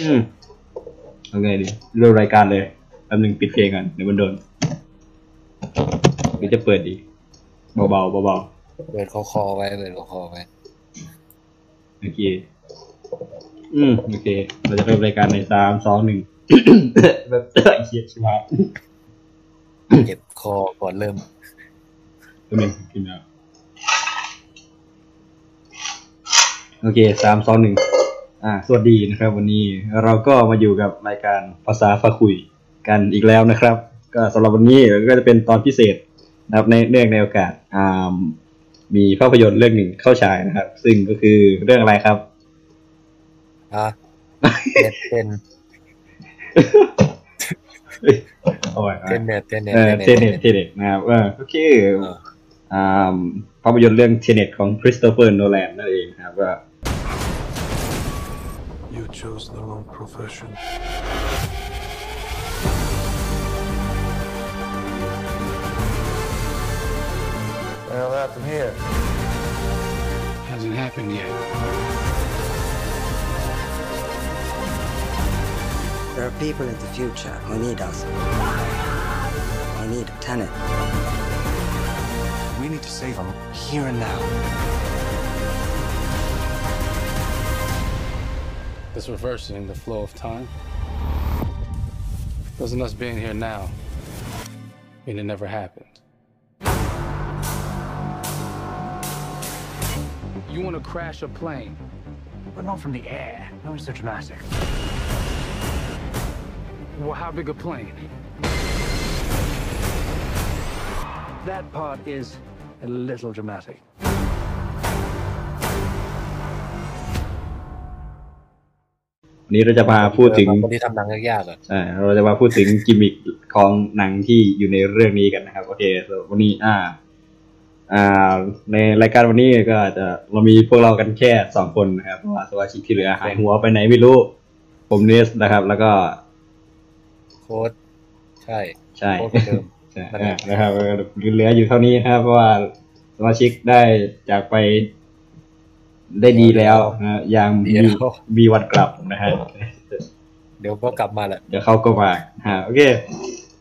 อืมเอาไงดีเริ่มรายการเลยแป๊บหนึงปิดเพลงก่อนเดี๋ยวมันโดนหรือจะเปิดดีเบาๆเบาเปิดคอคอไว้เปิดคอคอไว้ๆโอเคอืมโอเค เราจะเริ่มรายการในสามสองหนึ่ง แบบไอ้เหี้ยชิบหายเก็บคอก่อนเริ่ม ตัวหนึ่งกินแล้วโอเคสามสองหนึ่ง อ่าสวัสดีนะครับ วันนี้เราก็มาอยู่กับรายการภาษาฟ้าคุยกันอีกแล้วนะครับ ก็สำหรับวันนี้ก็จะเป็นตอนพิเศษนะครับในเนื่องในโอกาสอ่ามีภาพยนตร์เรื่องหนึ่งเข้าฉายนะครับ ซึ่งก็คือเรื่องอะไรครับอะเน็ตเต้นเอาไว้เต้นเน็ตเต้นเน็ตเออ Tenet Tenet นะครับเออก็คือเอออ่าภาพยนตร์เรื่องเทเน็ตของคริสโตเฟอร์โนแลนนั่นเองครับก็ You chose the wrong profession. Well, happened here. Hasn't happened yet. There are people in the future who need us. I need a tenant. We need to save them here and now. This reversing the flow of time. Doesn't us being here now mean it never happened? You want to crash a plane, But not from the air. No, it's so dramatic. well, how big a plane? That part is a little dramatic. นนี้เราจะมาพูดถึงคนที่ทำหนังยากๆอะใช่เราจะมาพูดถึงกิมมิคของหนังที่อยู่ในเรื่องนี้กันนะครับ โอเคสำหรับวันนี้อ่า อ่า ในรายการวันนี้ก็จะเรามีพวกเรากันแค่สองคนนะครับเพราะว่าสมาชิกที่เหลือหายหัวไปไหนไม่รู้ ผมเนสนะครับ แล้วก็โค้ดใช่ ใช่โค้ดคนเดิมใช่นั่นแหละนะครับเหลืออยู่เท่านี้นะครับเพราะว่าสมาชิกได้จากไป ได้ดีแล้วนะยังมีมีวันกลับนะฮะเดี๋ยวก็กลับมาแหละเดี๋ยวเขาก็มาฮะโอเค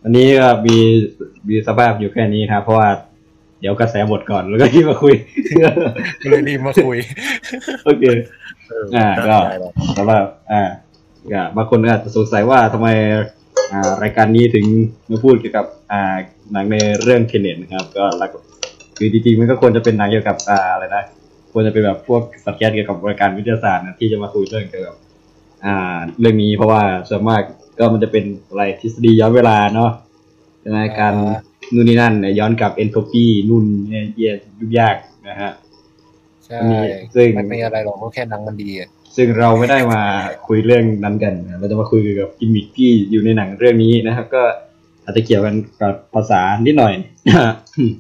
วันนี้ก็มีมีสภาพอยู่แค่นี้ครับเพราะว่าเดี๋ยวกระแสหมดก่อนแล้วก็ที่มาคุยก็เลยรีบมาคุยโอเคอ่าก็ได้เลยสำหรับอ่าก็บางคนอาจจะสงสัยว่าทำไมอ่ารายการนี้ถึงมาพูดเกี่ยวกับอ่าหนังในเรื่องเทเน็ตนะครับ ก็หลักคือจริงๆมันก็ควรจะเป็นหนังเกี่ยวกับอ่าอะไรนะ ควรจะเป็นแบบพวกสัตว์แก๊สเกี่ยวกับรายการวิทยาศาสตร์นะที่จะมาคุยเรื่องเกี่ยวกับอ่า เรื่องนี้เพราะว่าส่วนมากก็มันจะเป็นอะไรทฤษฎีย้อนเวลาเนาะใช่ไหมการนู่นนี่นั่นเนี่ยย้อนกลับเอนโทรปีนู่นเนี่ยเยี่ยยุ่งยากนะฮะใช่อันนี้ซึ่งมันไม่อะไรหรอกมันแค่หนังมันดีอะซึ่งเราไม่ได้มาคุยเรื่องนั้นกันนะเราจะมาคุยเกี่ยวกับกิมมิคที่อยู่ในหนังเรื่องนี้นะครับ ก็อาจจะเกี่ยวกันกับภาษานิดหน่อย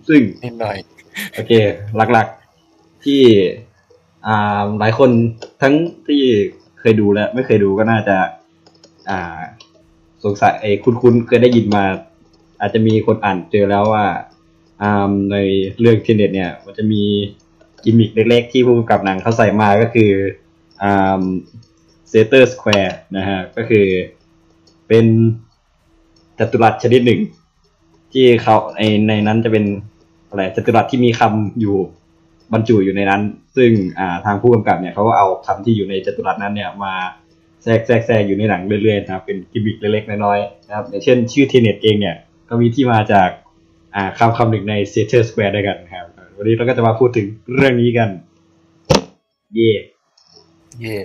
ซึ่งนิดหน่อย โอเค หลักๆ ที่อ่าหลายคนทั้งที่เคยดูและไม่เคยดูก็น่าจะ อ่า สงสัยไอ้คุ้นๆเคยได้ยินมา อาจจะมีคนอ่านเจอแล้วว่าอ่าในเรื่อง Tenet เนี่ย มันจะมีกิมมิคเล็กๆที่ผู้กำกับหนังเขาใส่มาก็คืออ่า Sator Square นะฮะก็คือเป็นจัตุรัสชนิดหนึ่ง ที่เขาในในนั้นจะเป็นอะไรจัตุรัสที่มีคำอยู่ บรรจุอยู่ในนั้น ซึ่งอ่าทางผู้กำกับเนี่ยเขาก็เอาคำที่อยู่ในจัตุรัสนั้นเนี่ยมาแทรกแทรกแทรกอยู่ในหนังเรื่อยๆนะครับเป็นกิมมิคเล็กๆน้อยๆนะครับอย่างเช่นชื่อ Tenet เองเนี่ยก็มีที่มาจากอ่าคำคำหนึ่งใน Sator Square ด้วยกันนะครับ วันนี้เราก็จะมาพูดถึงเรื่องนี้กัน เย่เย่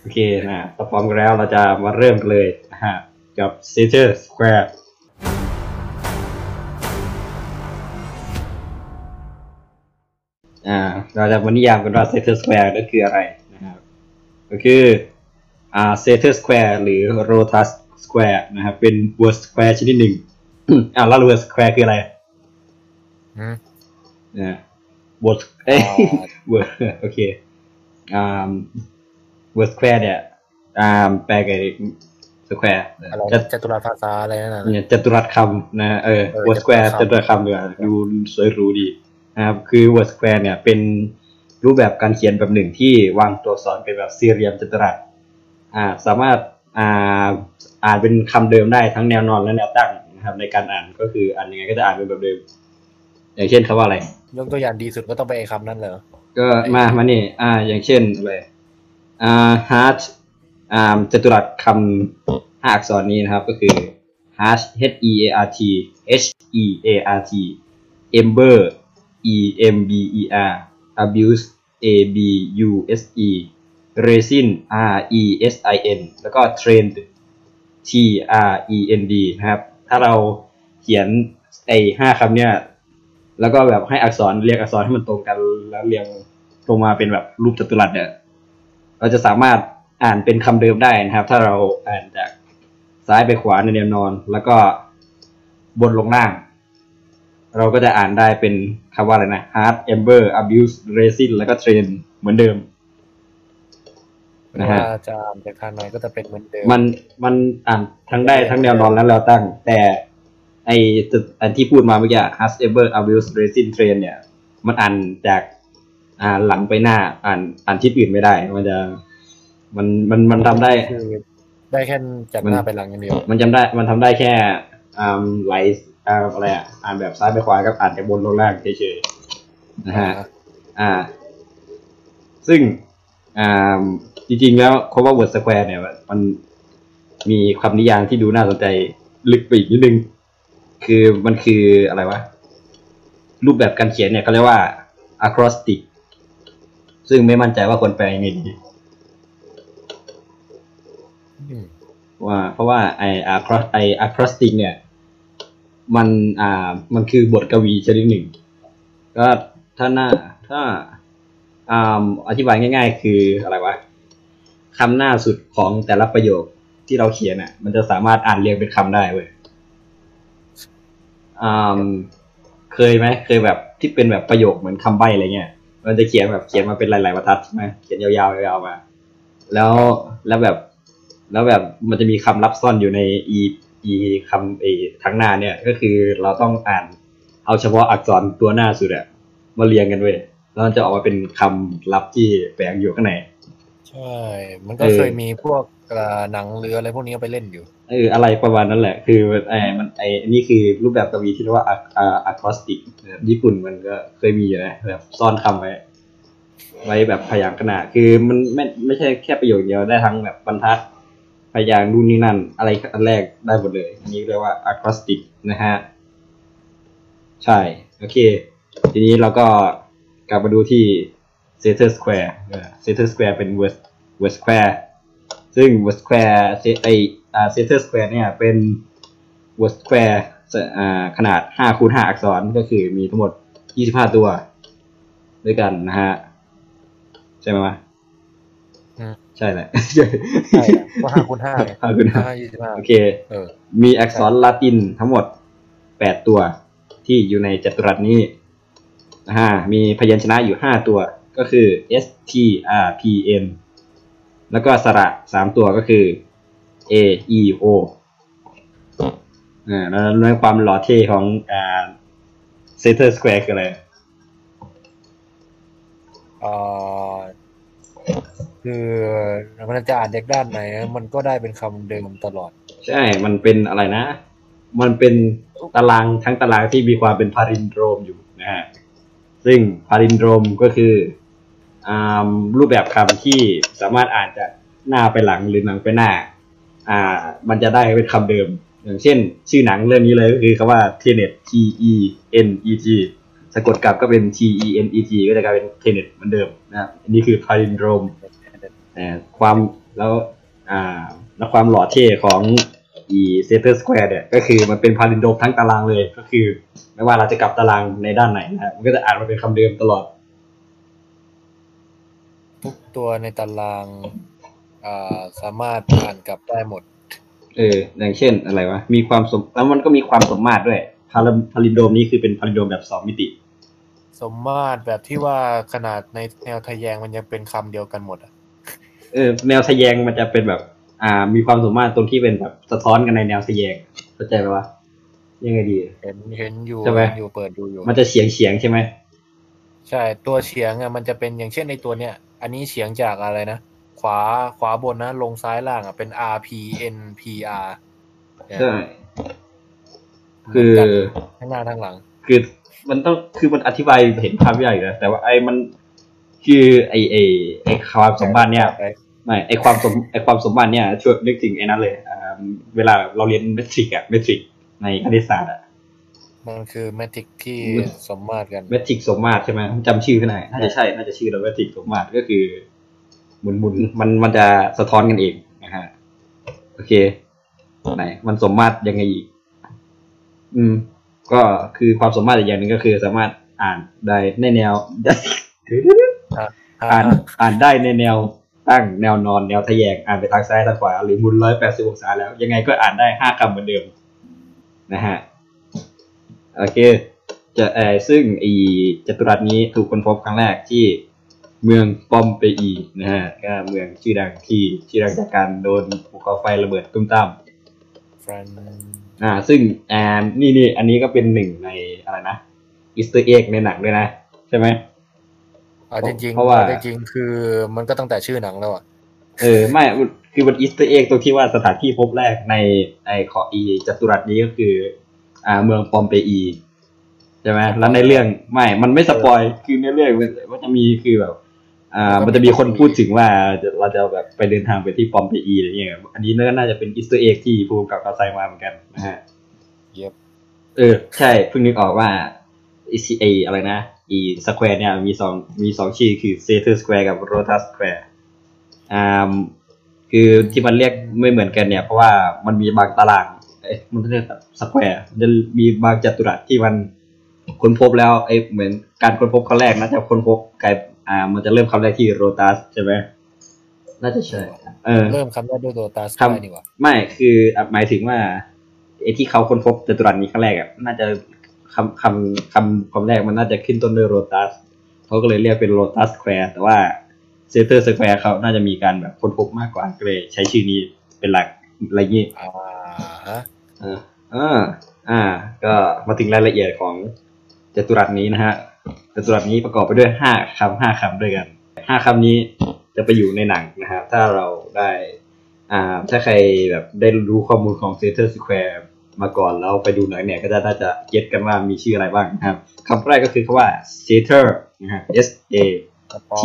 โอเคนะถ้าพร้อมกันแล้วเราจะมาเริ่มกันเลยนะฮะกับ c e t e r Square อ่าเราจะมานิยามกันว่า c e t e r Square นั่นคืออะไรนะครับก็คืออ่า c e t e r Square หรือ Rotus Square นะครับเป็น word square ชนิดหนึ่งอ่าแล้ว word square คืออะไรอืมนะ word เอ้ยอ่า word โอเคอ่า word square เนี่ยอ่าแปลกับ square อะไรจะจตุรัสภาษาอะไรนั่นน่ะเนี่ยจัตุรัสคำนะเออเออ word square จัจัตุตุรัรัสสคำคำด้วยดูสวยหรูดี นะครับคือ word square เนี่ยเป็นรูปแบบการเขียนแบบหนึ่งที่วางตัวอักษรเป็นแบบสี่เหลี่ยมจัตุรัสอ่าสามารถอ่าอ่านเป็นคำเดิมได้ทั้งแนวนอนและแนวตั้งนะครับในการอ่านก็คืออ่านยังไงก็จะอ่านเป็นแบบเดิม อย่างเช่นคำว่าอะไร ยกตัวอย่างดีสุดก็ต้องไปนไอ้คำนั้นเหรอก็มามานี่อ่าอย่างเช่นอะไรอ่า heart อ่าจตุรัสคำห้าอักษรนี้นะครับก็คือ heart h e a r t h e a r t ember e m b e r abuse a b u s e resin r e s i n แล้วก็ trend t r e n d นะครับ ถ้าเราเขียนไอ้ห้าคำเนี้ยแล้วก็แบบให้อักษรเรียงอักษรให้มันตรงกันแล้วเรียงลงมาเป็นแบบรูปจัตุรัสเนี่ย เราจะสามารถอ่านเป็นคำเดิมได้นะครับ ถ้าเราอ่านจากซ้ายไปขวาในแนวนอน แล้วก็บนลงล่าง เราก็จะอ่านได้เป็นคำว่าอะไรนะ hard ember abuse resin แล้วก็ train เหมือนเดิมนะฮะถ้าจะอ่านจากทางไหนก็จะเป็นเหมือนเดิม มันมันอ่านทั้งได้ทั้งแนวนอนและแนวตั้ง แต่ไอจุดอันที่พูดมาเมื่อกี้ has ever abused resin train เนี่ย มันอ่านจากอ่านหลังไปหน้าอ่านอ่านทิศอื่นไม่ได้ มันจะมันมันมันทำได้คือได้แค่จากหน้าไปหลังอย่างเดียว มันจำได้มันทำได้แค่อ่าไหล อ่าอะไรอะอ่านแบบซ้ายไปขวากับอ่านจากบนลงล่างเฉยๆนะฮะอ่า ซึ่งอ่าจริงๆแล้วคำว่า word square เนี่ย มันมีคำนิยามที่ดูน่าสนใจลึกไปอีกนิดนึง คือมันคืออะไรวะ รูปแบบการเขียนเนี่ยเขาเรียกว่า acrostic ซึ่งไม่มั่นใจว่าคนแปลยังไงดีอืมว่าเพราะว่าไอ acros ไอ acrostic เนี่ย มันอ่ามันคือบทกวีชนิดหนึ่ง ก็ถ้าหน้าถ้าอ่าอธิบายง่าย ๆ คืออะไรวะคำหน้าสุดของแต่ละประโยคที่เราเขียนอะ มันจะสามารถอ่านเรียงเป็นคำได้เว้ยอ่าเคยไหมเคยแบบที่เป็นแบบประโยคเหมือนคำใบ้อะไรเงี้ยมันจะเขียนแบบเขียนมาเป็นหลายๆบรรทัดใช่ไหมเขียนยาวๆยาวๆมา แล้วแล้วแบบ แล้วแบบมันจะมีคำลับซ่อนอยู่ในอี อีคำไอทั้งหน้าเนี่ยก็คือเราต้องอ่านเอาเฉพาะอักษรตัวหน้าสุดอะมาเรียงกันเว้ยแล้วมันจะออกมาเป็นคำลับที่แฝงอยู่ข้างในใช่ มันก็เออเคยมีพวกเอ่อหนังเรืออะไรพวกนี้เอาไปเล่นอยู่เอออะไรประมาณนั้นแหละ คือไอ้มันไอ้นี่คือรูปแบบกวีที่เรียกว่าอะอะคอสติกญี่ปุ่นมันก็เคยมีอยู่นะแบบซ่อนคำไว้ไว้แบบพยางค์ขนาดคือมันไม่ไม่ใช่แค่ประโยคเดียวได้ทั้งแบบบรรทัด พยางนู่นนี่นั่น อะไรอันแรกได้หมดเลย อันนี้เรียกว่าอะคอสติกนะฮะ ใช่ โอเค ทีนี้เราก็กลับมาดูที่ Center Square เออ Center Square เป็น West West Square ซึ่ง West Square เซไออ่า Center Square เนี่ยเป็น West Square อ่าขนาด5คูณ5อักษรก็คือมีทั้งหมด 25 ตัว ด้วยกันนะฮะ ใช่ไหมวะ ใช่แหละใช่อะเพราะห้าคูณห้าห้าคูณห้าห้ายี่สิบห้าโอเคเออมีอักษรลาตินทั้งหมด8ตัวที่อยู่ในจัตุรัสนี้นะฮะมีพยัญชนะอยู่5ตัวก็คือ S T R P N แล้วก็สระสามตัวก็คือ A E O อ่าแล้วในความหล่อเท่ของอ่าเซนเตอร์สแควร์คืออะไรเอ่อ คือมันจะอ่านจากด้านไหน มันก็ได้เป็นคำเดิมตลอด ใช่ มันเป็นอะไรนะ มันเป็นตารางทั้งตารางที่มีความเป็น palindrome อยู่นะฮะซึ่ง palindrome ก็คืออ่ารูปแบบคำที่สามารถอ่านจากหน้าไปหลังหรือหลังไปหน้า อ่า มันจะได้เป็นคำเดิม อย่างเช่น ชื่อหนังเรื่องนี้เลยก็คือคำว่า Tenet T E N E T สะกดกลับก็เป็น T E N E T ก็จะกลายเป็น Tenet เหมือนเดิมนะครับอันนี้คือ palindrome ความแล้วอ่าแล้วความหล่อเท่ของอี Sator Square เนี่ยก็คือมันเป็น palindrome ทั้งตารางเลยก็คือ ไม่ว่าเราจะกลับตารางในด้านไหนนะฮะมันก็จะอ่านมาเป็นคำเดิมตลอด ทุกตัวในตารางอ่าสามารถอ่านกลับได้หมด เอออย่างเช่นอะไรวะมีความสมแล้วมันก็มีความสมมาตรด้วยพาลพาลินโดมนี้คือเป็นพาลินโดมแบบสองมิติ สมมาตรแบบที่ว่าขนาดในแนวทะแยงมันยังเป็นคำเดียวกันหมดอะ เออแนวทะแยงมันจะเป็นแบบ อ่า มีความสมมาตรตรงที่เป็นแบบสะท้อนกันในแนวทะแยงเข้าใจไหมวะยังไงดี เห็นเห็นอยู่ใช่ไหมเห็นอยู่เปิดดูอยู่ มันจะเฉียงเฉียงๆใช่ไหมใช่ตัวเฉียงอะมันจะเป็นอย่างเช่นในตัวเนี้ย อันนี้เฉียงจากอะไรนะขวาขวาบนนะลงซ้ายล่างอะเป็น R P N P R เนี่ยใช่คือทั้งหน้าทั้งหลัง คือมันต้องคือมันอธิบายเห็นภาพยากอยู่นะแต่ว่าไอ้มันคือไอ้ไอ้ไอ้ความสมบัติเนี่ย ไม่ไอความสมไอความสมบัติเนี่ยช่วยนึกถึงไอ้นั้นเลยอ่าเวลาเราเรียนเมทริกอะเมทริกในคณิตศาสตร์อะมันคือแมทริกที่มันสมมาตรกันเมทริกสมมาตรใช่ไหมจำชื่อขึ้นไหนน่าจะใช่น่าจะชื่อเราเมทริกสมมาตรก็คือ หมุนหมุนมันมันจะสะท้อนกันเองนะฮะโอเคไหนมันสมมาตรยังไงอีก อืม ก็คือความสมมาตรอีกอย่างหนึ่งก็คือสามารถอ่านได้ในแนวอ่านอ่านได้ในแนว ตั้งแนวนอนแนวทะแยงอ่านไปทางซ้ายทางขวาหรือหมุนร้อยแปดสิบองศาแล้ว ยังไงก็อ่านได้ห้าคำเหมือนเดิมนะฮะโอเคจะเออซึ่งไอีจัตุรัสนี้ถูกค้นพบครั้งแรกที่เมืองปอมเปอีนะฮะก็เมืองชื่อดังที่ชื่อดังจากการโดนภูเขาไฟระเบิดตุ้มตามฟรนอ่า ซึ่งอันนี้นี่อันนี้ก็เป็นหนึ่งในอะไรนะ Easter egg ในหนังด้วยนะ ใช่ไหม อ่าจริงๆเพราะว่าจริงๆคือมันก็ตั้งแต่ชื่อหนังแล้วอะเออไม่มันคือมัน Easter egg ตรงที่ว่าสถานที่พบแรกในไอขออีจัตุรัสนี้ก็คือ อ่าเมืองปอมเปอีใช่ไหมแล้วในเรื่องไม่ มันไม่ spoil คือในเรื่องมันมันจะมีคือแบบ อ่า มันจะมีคนพูดถึงว่าจะเราจะแบบไปเดินทางไปที่ปอมเปอีอะไรเงี้ยอันนี้ก็น่าจะเป็น Easter egg ที่ผู้กำกับเขาใส่มาเหมือนกันนะฮะ yep เออ ใช่เพิ่งนึกออกว่า ECA อะไรนะ อี Square เนี่ยมีสองมีสองชื่อคือเซเ t อร์สแควร์กับ Rotas Square อ่าคือที่มันเรียกไม่เหมือนกันเนี่ย เพราะว่ามันมีบางตารางเอ้ยมันเรียกสแควร์มันจะมีบางจัตุรัสที่มันค้นพบแล้วไอ้เหมือนการค้นพบครั้งแรกน่าจะค้นพบกลายอ่า มันจะเริ่มคำแรกที่โรตัสใช่ไหมน่าจะใช่เออเริ่มคำแรกด้วยตัวตาสครับกายนี่หว่าไม่คืออะหมายถึงว่าไอ้ที่เขาค้นพบจัตุรัสนี้ครั้งแรกอะน่าจะ คำคำคำคำแรกมันน่าจะขึ้นต้นด้วยโรตัสเขาก็เลยเรียกเป็นโรตัสสแควร์แต่ว่าSator Square เขาน่าจะมีการแบบค้นพบมากกว่าก็เลยใช้ชื่อนี้เป็นหลักอะไรอย่างนี้อ่าฮะอ่าอ่าอ่า ก็มาถึงรายละเอียดของจัตุรัสนี้นะฮะจัตุรัสนี้ประกอบไปด้วยห้าคำห้าคำด้วยกันห้าคำนี้จะไปอยู่ในหนังนะฮะถ้าเราได้ อ่า ถ้าใครแบบได้รู้ข้อมูลของ Sator Square มาก่อนแล้วไปดูหนังเนี่ยก็จะน่าจะ get กันว่ามีชื่ออะไรบ้างนะครับคำแรกก็คือคำว่า Theater นะฮะ S A สปอ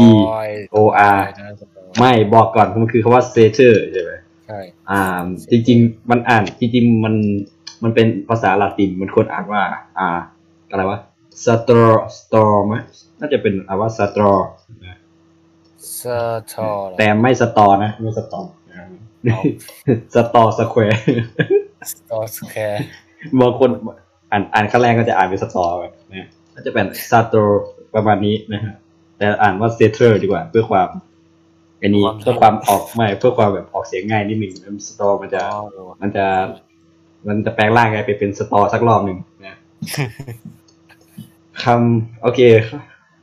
ย O R นะสปอยไม่บอกก่อนมันคือคำว่า Theater ใช่ไหมใช่อ่าจริง ๆ มันอ่านจริงๆมันมันเป็นภาษาละตินมันควรอ่านว่า อ่า อะไรวะ Straw Straw ไหมน่าจะเป็นอ่านว่า Straw นะสตอแต่ไม่สตอนะ ไม่สตอสตอสแควร์ สตอสแคร์บางคนอ่านอ่านขั้นแรกก็จะอ่านเป็นสตอร์นะก็จะเป็นซาโตประมาณนี้นะฮะแต่อ่านว่าเซเทอร์ดีกว่าเพื่อความอันนี้เพื่อความออกไม่เพื่อความแบบออกเสียงง่ายนิดหนึ่งสตอมันจะมันจะ มันจะแปลงร่างกลายไปเป็นสตอสักรอบหนึ่งนะคำโอเค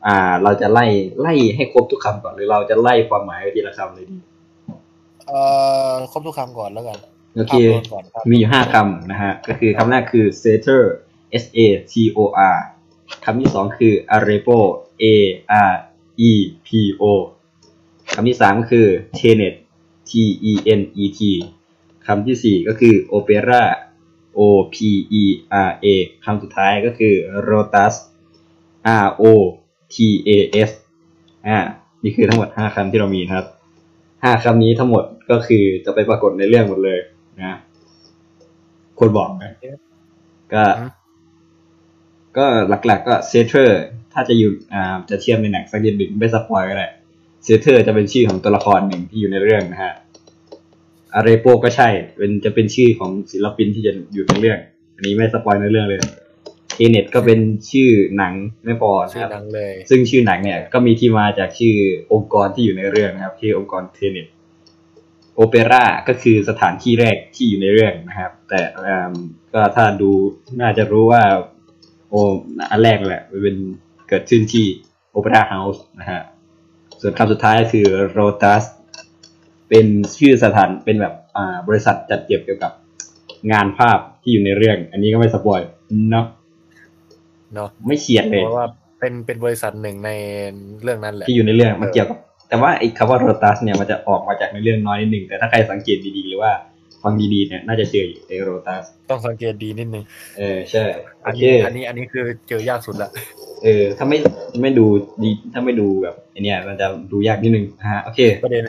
อ่า เราจะไล่ไล่ให้ครบทุกคำก่อนหรือเราจะไล่ความหมายไปทีละคำเลยดี เอ่อครบทุกคำก่อนแล้วกัน โอเคภาพรวมก่อนครับมีอยู่ห้าคำนะฮะ ก็คือคำแรกคือ setter s a t o r คำที่สองคือ arepo a r e p o คำที่สามก็คือ tenet t e n e t คำที่สี่ก็คือ opera o p e r a คำสุดท้ายก็คือ rotus r o t a s อ่า นี่คือทั้งหมดห้าคำที่เรามีนะครับห้าคำนี้ทั้งหมดก็คือจะไปปรากฏในเรื่องหมดเลย นะคนบอกนะก็ ก็หลักๆก็ Sator ถ้าจะอยู่อ่าจะเทียบในหนังสักนิดหนึ่งไม่ spoil ก็ได้ Sator จะเป็นชื่อของตัวละครหนึ่งที่อยู่ในเรื่องนะฮะ Arepo ก็ใช่ เป็นจะเป็นชื่อของศิลปินที่จะอยู่ในเรื่อง อันนี้ไม่ spoil ในเรื่องเลยTenet ก็เป็นชื่อหนังไม่พอนะครับชื่อรับหนังเลยซึ่งชื่อหนังเนี่ยก็มีที่มาจากชื่อองค์กรที่อยู่ในเรื่องนะครับ ชื่อองค์กร Tenet Opera ก็คือสถานที่แรกที่อยู่ในเรื่องนะครับ แต่อ่าก็ถ้าดูน่าจะรู้ว่า โอ้อันแรกแหละมันเป็นเกิดขึ้นที่ Opera House นะฮะส่วนคำสุดท้ายก็คือ Rotas เป็นชื่อสถานเป็นแบบอ่าบริษัทจัดเก็บเกี่ยวกับงานภาพที่อยู่ในเรื่อง อันนี้ก็ไม่สปอยเนาะเนาะไม่เฉียดเลยเพราะว่าเป็นเป็นบริษัทหนึ่งในเรื่องนั้นแหละที่อยู่ในเรื่องมันเกี่ยวกับ แต่ว่าไอ้คำว่าโรตัสเนี่ยมันจะออกมาจากในเรื่องน้อยนิดหนึ่งแต่ถ้าใครสังเกตดีๆหรือว่าฟังดีๆเนี่ยน่าจะเจออยู่ไอ้โรตัสต้องสังเกตดีนิดนึงเออใช่โออันเคนี้อันนี้อันนี้คือเจอยากสุดละเออ ถ้าไม่ไม่ดูดีถ้าไม่ดูแบบไอเนี่ย มันจะดูยากนิดนึงนะฮะโอเคประเด็น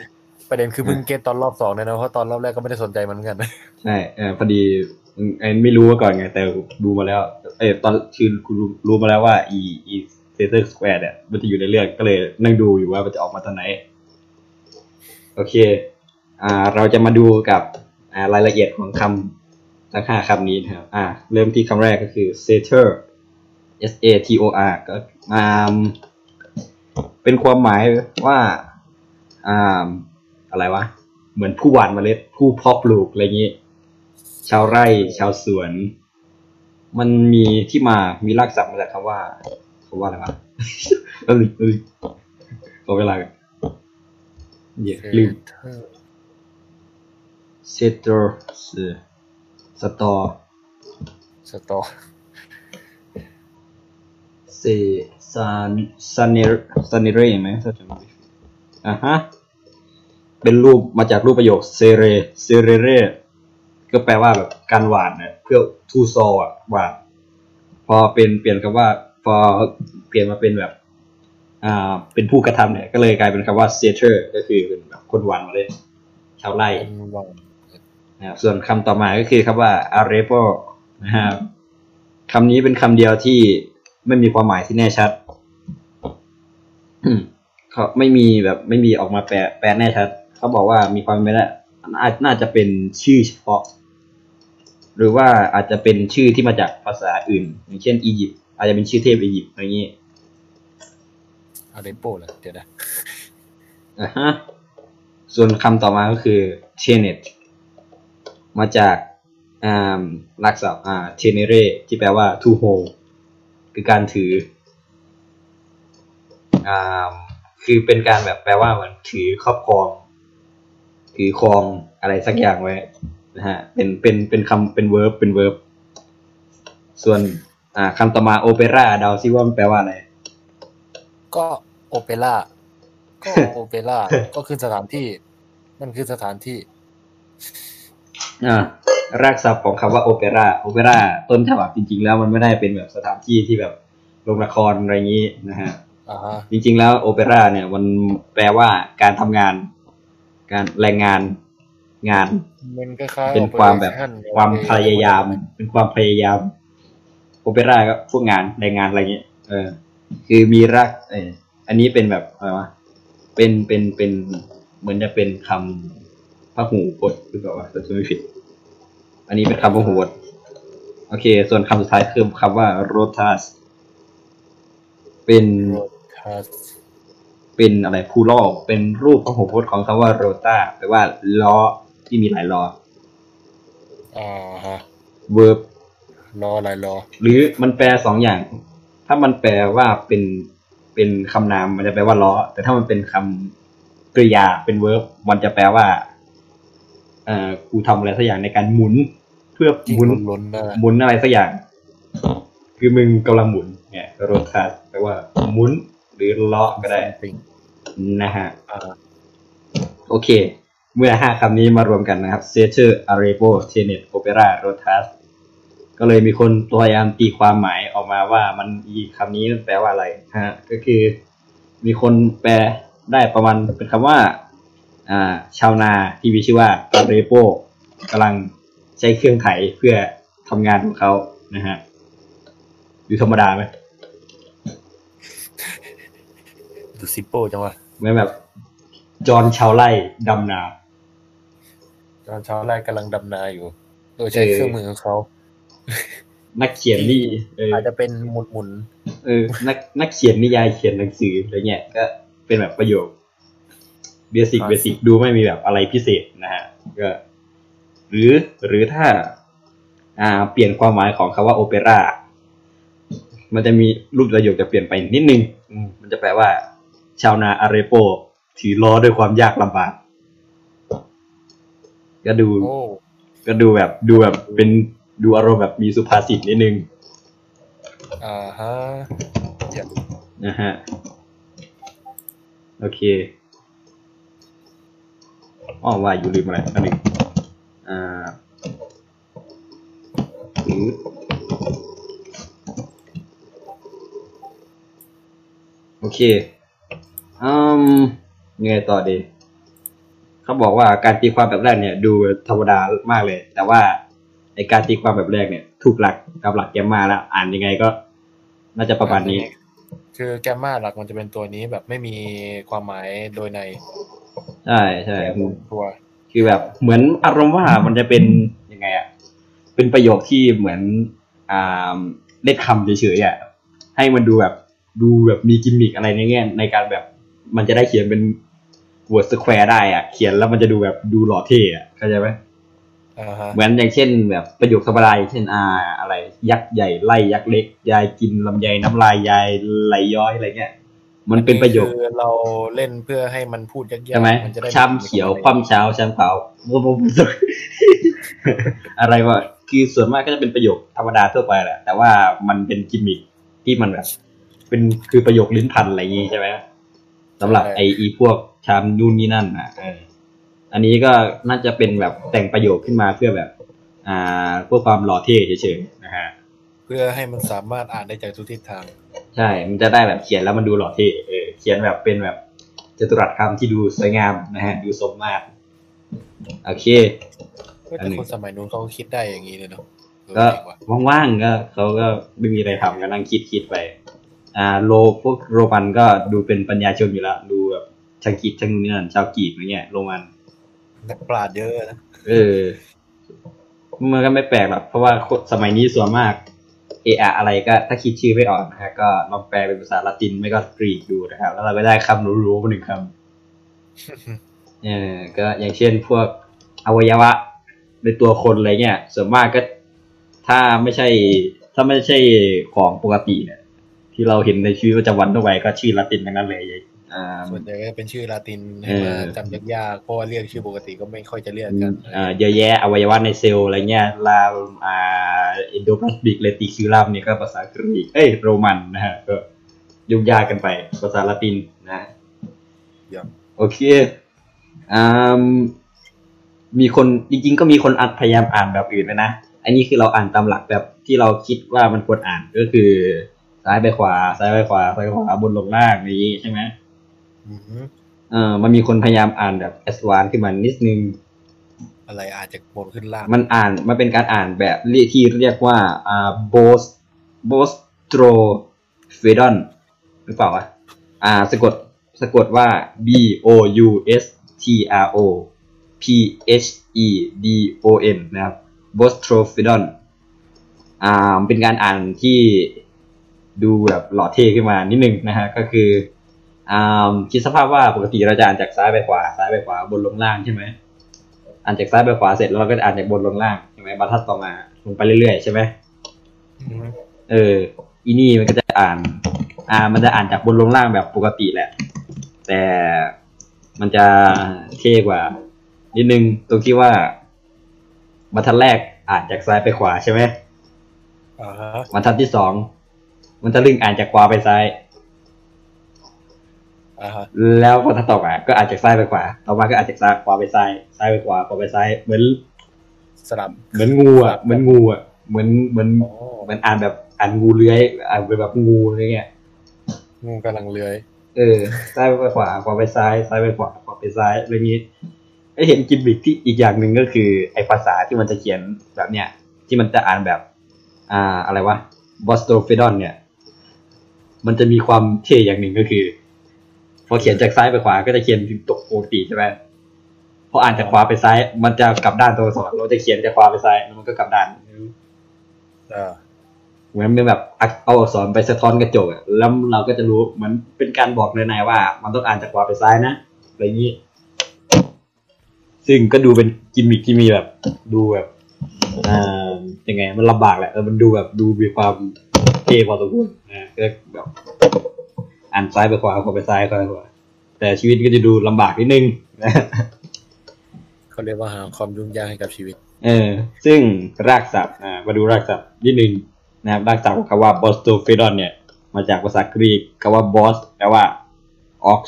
ประเด็นคือเพิ่ง get ตอนรอบสองเนี่ยนะเพราะตอนรอบแรกก็ไม่ได้สนใจมันเหมือนกันใช่เออพอดีอืมไอ้ไม่รู้มาก่อนไง แต่ดูมาแล้ว เออตอนคือคุณรู้รู้มาแล้วว่า อีอี Sator Square เนี่ยมันจะอยู่ในเรื่องก็เลยนั่งดูอยู่ว่ามันจะออกมาตอนไหน โอเค อ่า เราจะมาดูกับอ่ารายละเอียดของคำทั้งห้าคำนี้นะครับ อ่า เริ่มที่คำแรกก็คือ sator s a t o r ก็อ่าเป็นความหมายว่าอ่าอะไรวะ เหมือนผู้หว่านเมล็ด ผู้เพาะปลูกอะไรอย่างนี้ ชาวไร่ชาวสวน มันมีที่มามีรากศัพท์มาจากคำว่า คำว่าอะไรวะเออเออขอเวลากันเดี๋ยวลืมเซตอร์สตอสตอเซซานซานเนซานเนเรไหมถ้าจำไม่ผิดอะฮะเป็นรูปมาจากรูปประโยคเซเรเซเรเรก็แปลว่าแบบการหวานเนี่ยเพื่อทูซออะหวานพอเป็นเปลี่ยนคำว่าพ อเปลี่ยนมาเป็นแบบอ่าเป็นผู้กระทำเนี่ย ก็เลยกลายเป็นคำว่าเซเตอร์ก็คือเป็นแบบคนหวานมาเลย ชาวไร่เป็นวังนะครับส่วนคำต่อมาก็คือคำว่า arepo นะครับคำนี้เป็นคำเดียวที่ไม่มีความหมายที่แน่ชัดอืมเขาไม่มีแบบไม่มีออกมาแปลแปลแน่ชัด เขาบอกว่ามีความเป็นไปได้อาจน่าจะเป็นชื่อเฉพาะ หรือว่าอาจจะเป็นชื่อที่มาจากภาษาอื่น อย่างเช่นอียิปต์ อาจจะเป็นชื่อเทพอียิปต์อะไรอย่างนี้อาเรโปเหรอเดี๋ยวนะอะฮะส่วนคำต่อมาก็คือ tenet มาจากอ่าหลักศัพท์อ่า tenere ที่แปลว่า to hold คือการถืออ่าคือเป็นการแบบแปลว่าเหมือนถือครอบครอง ถือครองอะไรสักอย่างไว้นะฮะเป็นเป็นเป็นคำเป็น verb เป็น verb ส่วน อ่าคำต่อมา opera เดาซิว่ามันแปลว่าอะไร ก็โอเปร่าก็โอเปร่าก็คือสถานที่ มันคือสถานที่อ่ารากศัพท์ของคำว่าโอเปร่าโอเปร่าต้นฉบับจริง ๆ แล้วมันไม่ได้เป็นแบบสถานที่ที่แบบโรงละครอะไรอย่างนี้นะฮะอ่าฮะจริง ๆ แล้วโอเปร่าเนี่ย มันแปลว่าการทำงาน การแรงงานงานมันคล้ายๆเป็นความแบบ operation ความพยายามเป็นความพยายามโอ เปร่าก็พวกงานแรงงานอะไรอย่างเงี้ยเออ คือมีรากเอออันนี้เป็นแบบอะไรวะเป็นเป็นเป็นเหมือนจะเป็นคำพหูพจน์หรือเปล่าวะถ้าจะไม่ผิด อันนี้เป็นคำพหูพจน์โอเค ส่วนคำสุดท้ายคือคำว่า rotas เป็นโรทัสเป็นอะไรผู้ล่อเป็นรูปพหูพจน์ของคำว่า rota แปลว่าล้อที่มีหลายล้ออ่าฮะ verb รออะไรรอ หรือมันแปลสองอย่าง ถ้ามันแปลว่าเป็นเป็นคำนามมันจะแปลว่าล้อ แต่ถ้ามันเป็นคำกริยาเป็นเวิร์บมันจะแปลว่าเอ่อกูทำอะไรสักอย่างในการหมุน เพื่อที่หมุนล้นๆนะหมุนอะไรสักอย่าง คือมึงกำลังหมุนเนี่ยโรทัสแปลว่าหมุนหรือล้อก็ได้ปิงนะฮะอ่าโอเค เมื่อห้าคำนี้มารวมกันนะครับ s e t e r Arepo Tenet Opera Rotas ก็เลยมีคนพยายามตีความหมายออกมาว่ามันอีคำนี้แปลว่าอะไรฮะก็คือมีคนแปลได้ประมาณเป็นคำว่า อ่า ชาวนาที่มีชื่อว่า Arepo กำลังใช้เครื่องไถเพื่อทำงานของเขานะฮะดูธรรมดาไหมดูซิโป้จังวะไม่แบบ จอห์นชาวไร่ดำนาตอนเช้าไร่กำลังดำนาอยู่ โดยใช้เออเครื่องมือของเขา นักเขียนนี่เอออาจจะเป็นหมุนหมุนเออ นักนักเขียนนิยายเขียนหนังสืออะไรเงี้ยก็เป็นแบบประโยคเบสิกเบสิกดูไม่มีแบบอะไรพิเศษนะฮะก็หรือหรือถ้า อ่า เปลี่ยนความหมายของคำว่าโอเปร่ามันจะมีรูปประโยคจะเปลี่ยนไปนิดนึงอืมมันจะแปลว่า ชาวนาอาเรโปถือล้อด้วยความยากลำบากก็ดูโอ้ก็ดูแบบดูแบบเป็น ดูอารมณ์แบบมีสุภาษิตนิดนึงอ่าฮะเดี๋ยวนะฮะ โอเคอ๋อว่าอยู่ลืมอะไรอันหนึ่งอ่าอืดโอเค อืมยังไงต่อดี เขาบอกว่าการตีความแบบแรกเนี่ย ดูธรรมดามากเลย แต่ว่า ไอการตีความแบบแรกเนี่ย ถูกหลักกับหลักแกมมาแล้วอ่านยังไงก็ น่าจะประมาณนี้ คือแกมมาหลักมันจะเป็นตัวนี้แบบไม่มีความหมายโดยใน ใช่ใช่ตัวคือแบบ เหมือนอารมณ์ว่ามันจะเป็นยังไงอะเป็นประโยคที่เหมือนอ่าเล่นคำเฉยๆอะให้มันดูแบบดูแบบมีกิมมิกอะไรในแง่ในการแบบมันจะได้เขียนเป็น word square ได้อะเขียนแล้วมันจะดูแบบดูหล่อเท่อะเข้าใจไหมอ่าฮะ เหมือนอย่างเช่นแบบประโยคธรรมดาอย่างเช่นอ่าอะไร ยักษ์ใหญ่ไล่ยักษ์เล็ก ยายกินลำไยน้ำลายยายไหลย้อยอะไรเงี้ยมันเป็นประโยคคือเราเล่นเพื่อให้มันพูดยากๆใช่ไหมนจะได้ช้ำเขียวคว่ำเช้าช้ำเปล่าอะไรวะคือส่วนมากก็จะเป็นประโยคธรรมดาทั่วไปแหละ แต่ว่ามันเป็นกิมมิคที่มันแบบ เป็นคือประโยคลิ้นพันอะไรอย่างงี้ใช่ไหมสำหรับไออีพวกชามนู่นนี่นั่นอะเอออันนี้ก็น่าจะเป็นแบบแต่งประโยคขึ้นมาเพื่อแบบ อ่าเพื่อความหล่อเท่เฉยๆนะฮะเพื่อให้มันสามารถอ่านได้จากทุกทิศทาง ใช่ มันจะได้แบบเขียนแล้วมันดูหล่อเท่เออเขียนแบบเป็นแบบจตุรัสคำที่ดูสวยงามนะฮะ ดูสมมาตรโอเคก็แต่คนสมัยนู้นเขาก็คิดได้อย่างนี้เลยเนาะเออก็เจ๋งว่ะว่างๆก็เขาก็ไม่มีอะไรทำก็นั่งคิดคิดไป อ่า โลพวกโรมันก็ดูเป็นปัญญาชนอยู่แล้ว ดูแบบช่างคิดช่างนู่นนี่นั่นชาวกรีกอะไรเงี้ยโรมัน นักปราชญ์เยอะนะ เออ มันก็ไม่แปลกหรอก เพราะว่าคนสมัยนี้ส่วนมาก เออะอะไรก็ถ้าคิดชื่อไม่ออกนะฮะ ก็ลองแปลเป็นภาษาละตินไม่ก็กรีกดูนะครับ แล้วเราก็ได้คำรู้ๆมาหนึ่งคำเออ ก็อย่างเช่นพวกอวัยวะในตัวคนอะไรเงี้ย ส่วนมากก็ถ้าไม่ใช่ ถ้าไม่ใช่ของปกติเนี่ยที่เราเห็นในชีวิตประจำวันทั่วไปก็ชื่อละตินทั้งนั้นเลยอ่า ส่วนใหญ่ก็จะเป็นชื่อลาตินให้เออมาจำยากๆเพราะว่าเรียกชื่อปกติก็ไม่ค่อยจะเรียกกันอ่าเยอะแยะอวัยวะในเซลล์อะไรเงี้ยลาอ่า endoplasmic reticulum เนี่ยก็ภาษากรีกเอ้ยโรมันนะฮะก็ยุ่งยากกันไป ภาษาละตินนะอย่างโอเคอ่ามีคนจริงๆก็มีคนอัดพยายามอ่านแบบอื่นไปนะ อันนี้คือเราอ่านตามหลักแบบที่เราคิดว่ามันควรอ่านก็คือ ซ้ายไปขวา ซ้ายไปขวาซ้ายไปขวาบนลงล่างอย่างนี้ใช่ไหมอือหือ เออมันมีคนพยายามอ่านแบบแอสวานขึ้นมานิดนึง อะไรอาจจะบนขึ้นล่าง มันอ่านมันเป็นการอ่านแบบเรียกที่เรียกว่าอ่าโบสโบสโตรเฟดอนหรือเปล่าวะอ่าสะกดสะกดว่า B O U S T R O P H E D O N นะครับ b o s t r o p h e d o n อ่าเป็นการอ่านที่ดูแบบหล่อเท่ขึ้นมานิดนึงนะฮะ ก็คืออ่า คิดสภาพว่าปกติเราจะอ่านจากซ้ายไปขวา ซ้ายไปขวาบนลงล่างใช่ไหมอ่านจากซ้ายไปขวาเสร็จแล้วเราก็จะอ่านจากบนลงล่างใช่ไหมบรรทัดต่อมาลงไปเรื่อยๆใช่ไหมอือหือเออ อีนี่มันก็จะอ่าน อ่า มันจะอ่านจากบนลงล่างแบบปกติแหละ แต่มันจะเท่กว่า นิดนึงตรงที่ว่าบรรทัดแรกอ่านจากซ้ายไปขวาใช่ไหมอ่าฮะบรรทัดที่สองมันจะลึงอ่านจากขวาไปซ้ายอ่าฮะ แล้วบรรทัดต่อมาก็อ่านจากซ้ายไปขวา ต่อมาก็อ่านจากซ้ายขวาไปซ้าย ซ้ายไปขวา ขวาไปซ้าย เหมือนสลับ เหมือนงูอะ เหมือนงูอะ เหมือน เหมือนโอ้เหมือนอ่านแบบอ่านงูเลื้อย อ่านเป็นแบบงูอะไรเงี้ย งูกำลังเลื้อย เออ ซ้ายไปขวา ขวาไปซ้าย ซ้ายไปขวา ขวาไปซ้าย อะไรอย่างนี้ไอเห็นกิมบิกที่อีกอย่างหนึ่งก็คือ ไอภาษาที่มันจะเขียนแบบเนี้ย ที่มันจะอ่านแบบ อ่า อะไรวะ บอสโตรเฟดอนเนี่ย มันจะมีความเท่อย่างหนึ่งก็คือ พอเขียนจากซ้ายไปขวาก็จะเขียนตกปกติใช่ไหมพออ่านจากขวาไปซ้าย มันจะกลับด้านตัวอักษรเราจะเขียนจากขวาไปซ้ายแล้วมันก็กลับด้านอ่าเหมือนเป็นแบบเอาอักษรไปสะท้อนกระจกอะแล้วเราก็จะรู้เหมือนเป็นการบอกเลยนายว่า มันต้องอ่านจากขวาไปซ้ายนะอะไรอย่างนี้ซึ่งก็ดูเป็นกิมมิคที่มีแบบ ดูแบบอ่ายังไงมันลำบากแหละเออมันดูแบบดูมีความเท่พอสมควรนะก็แบบ อ่านซ้ายไปขวาขวาไปซ้ายขวาไปขวาแต่ชีวิตก็จะดูลำบากนิดนึงนะเขาเรียกว่าหาความยุ่งยากให้กับชีวิต เออ ซึ่งรากศัพท์อ่ามาดูรากศัพท์นิดนึงนะครับรากศัพท์ของคำว่า b o s t o p h e d o n เนี่ย มาจากภาษากรีกคำว่า bous แปลว่า ox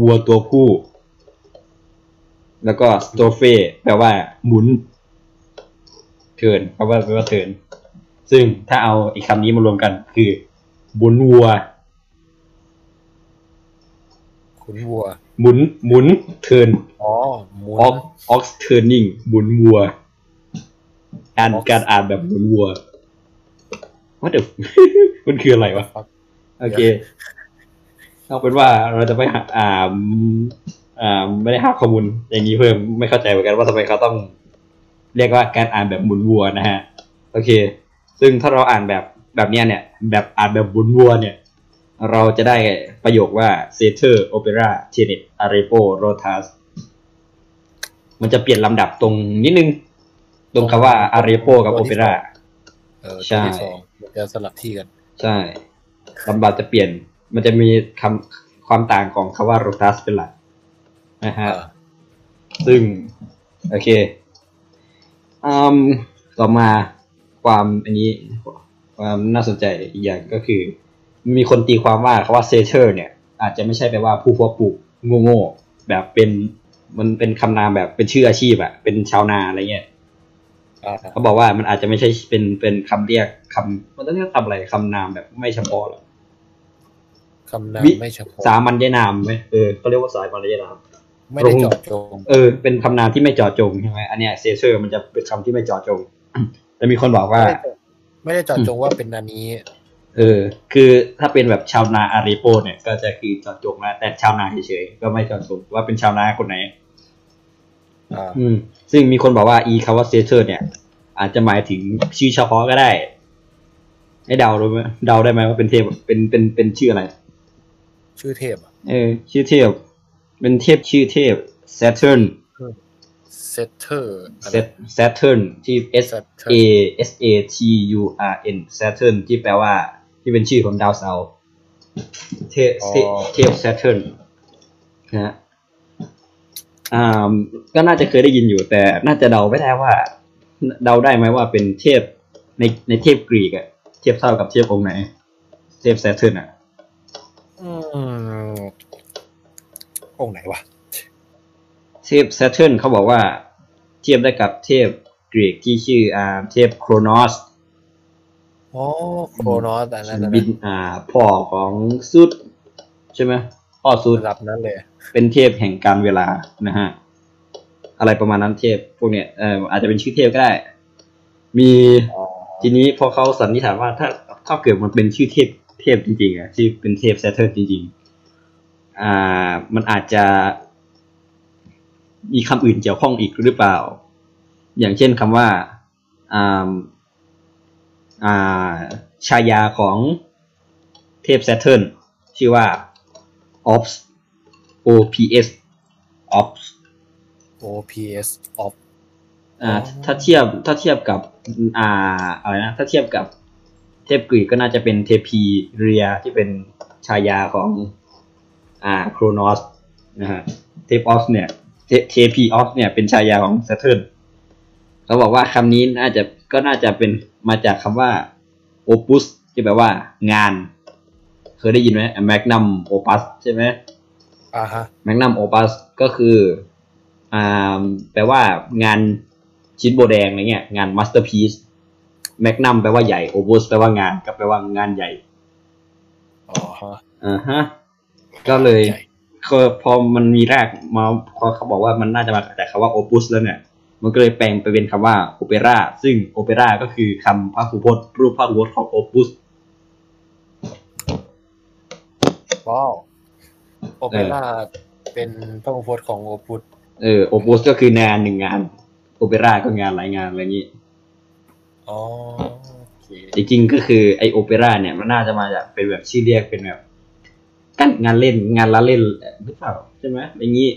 วัวตัวผู้ แล้วก็ strophe แปลว่าหมุน turn แปลว่าแปลว่า turn ซึ่งถ้าเอาอีกคำนี้มารวมกัน คือหมุนวัว ขุนวัว หมุนหมุนเทิร์นอ๋อหมุนออกออกเทิร์นิ่งหมุนวัวการ Ox การอ่านแบบหมุนวัวว่าเดี๋ยวมันคืออะไรวะโอเคเอาเป็นว่าเราจะไม่หาอ่าอ่าไม่ได้หาข้อมูลอย่างนี้เพิ่มไม่เข้าใจเหมือนกันว่าทำไมเขาต้อง เรียกว่าการอ่านแบบหมุนวัวนะฮะ โอเค ซึ่งถ้าเราอ่านแบบแบบเนี้ยเนี่ย แบบอ่านแบบหมุนวัวเนี่ย เราจะได้ประโยคว่า Setter Opera Tenet Arepo Rotas มันจะเปลี่ยนลำดับตรงนิดนึง ตรงคำว่า Arepo กับ Opera เออใช่ตัวที่สองมันจะสลับที่กัน ใช่ลำดับจะเปลี่ยน มันจะมีคำความต่างของคำว่า rotas เป็นหลักนะฮะอ่าซึ่ง โอเคอืมต่อมาความอันนี้ ความน่าสนใจอีกอย่างก็คือ มีคนตีความว่าคำว่า setter เนี่ย อาจจะไม่ใช่แปลว่าผู้เพาะปลูกโง่ๆแบบเป็นมันเป็นคำนามแบบเป็นชื่ออาชีพอะเป็นชาวนาอะไรเงี้ยอ่าเขาบอกว่ามันอาจจะไม่ใช่เป็นเป็นคำเรียกคำมันต้องเรียกคำอะไรคำนามแบบไม่เฉพาะหรอกคำนามวิไม่เฉพาะสามัญยนามไหมเออเขาเรียกว่าสามัญยนามไม่ได้เจาะจงเออ เป็นคำนามที่ไม่เจาะจงใช่ไหมอันเนี้ย Sator มันจะเป็นคำที่ไม่เจาะจงแต่มีคนบอกว่า ไม่ได้เจาะจงว่าเป็นอันนี้ เออ คือถ้าเป็นแบบชาวนา Arepo เนี่ย ก็จะคือเจาะจงนะแต่ชาวนาเฉยๆก็ไม่เจาะจงว่าเป็นชาวนาคนไหนอ่าอืม ซึ่งมีคนบอกว่าอีคำว่า Sator เนี่ย อาจจะหมายถึงชื่อเฉพาะก็ได้ ให้เดาดูไหมเดาได้ไหมว่าเป็นเทพเป็นเป็นเป็นชื่ออะไร ชื่อเทพเออ ชื่อเทพ เป็นเทพชื่อเทพ Saturn เซตเตอร์ Sat- Saturn ที่ S Saturn A S A T U R N Saturn ที่แปลว่า ที่เป็นชื่อของดาวเสาร์เทพเทพเทพ Saturn นะฮะอ่าก็น่าจะเคยได้ยินอยู่ แต่น่าจะเดาไม่ได้ว่า เดาได้ไหมว่าเป็นเทพในในเทพกรีกอะเทียบเท่ากับเทพองค์ไหน เทพ Saturn อะอืมองค์ไหนวะเทพ Saturn เขาบอกว่า เทียบได้กับเทพกรีกที่ชื่ออ่าเทพโครนอส อ๋อโครนอสอันนั้นนะบินอ่าพ่อของซุดใช่ไหมพ่อซุดระดับนั้นเลย เป็นเทพแห่งการเวลานะฮะ อะไรประมาณนั้นเทพพวกเนี้ยเอออาจจะเป็นชื่อเทพก็ได้ มีอ๋อทีนี้พอเขาสันนิษฐานว่าถ้าถ้าเกิดมันเป็นชื่อเทพเทพจริงๆอะชื่อเป็นเทพแซเทิร์นจริงๆ อ่า มันอาจจะมีคำอื่นเกี่ยวข้องอีกหรือเปล่า อย่างเช่นคำว่าอ่า อ่าชายาของเทพแซเทิร์นชื่อว่า ops ops ops OPS of อ่าอ๋อถ้าเทียบถ้าเทียบกับอ่าอะไรนะถ้าเทียบกับเทพกรีกก็น่าจะเป็นเทพีเรียที่เป็นชายาของอ่าโครนอสนะฮะเทพออสเนี่ยเทเทพีออสเนี่ยเป็นชายาของ Saturn เขาบอกว่าคำนี้น่าจะก็น่าจะเป็น มาจากคำว่า opus ที่แปลว่างาน เคยได้ยินไหม magnum opus ใช่ไหมอ่าฮะ magnum opus ก็คืออ่าแปลว่างานชิ้นโบแดงอะไรเงี้ยงาน masterpiece magnum แปลว่าใหญ่ opus แปลว่างานก็แปลว่างานใหญ่อ๋อฮะอ่าฮะก็เลยใหญ่ก็พอมันมีรากมาพอเขาบอกว่ามันน่าจะมาจากคำว่าโอ u s แล้วเนี่ย มันก็เลยแปลงไปเป็นคำว่า opera ซึ่ง opera ก็คือคำพหูพจน์รูปพหูพจน์ของโอ u s ว้าวโอเปร่าเป็นพระพจน์ของโอปุตเออโอ u s ก็คืองานหนึ่งงานโอเปร่าก็งานหลายงานอะไรอย่างนี้อ๋อโอเคจริงๆก็คือไอโอเปร่าเนี่ยมันน่าจะมาจากเป็นแบบชื่อเรียกเป็นแบบ กันงานเล่นงานละเล่นหรือเปล่าใช่ไหมอย่างนี้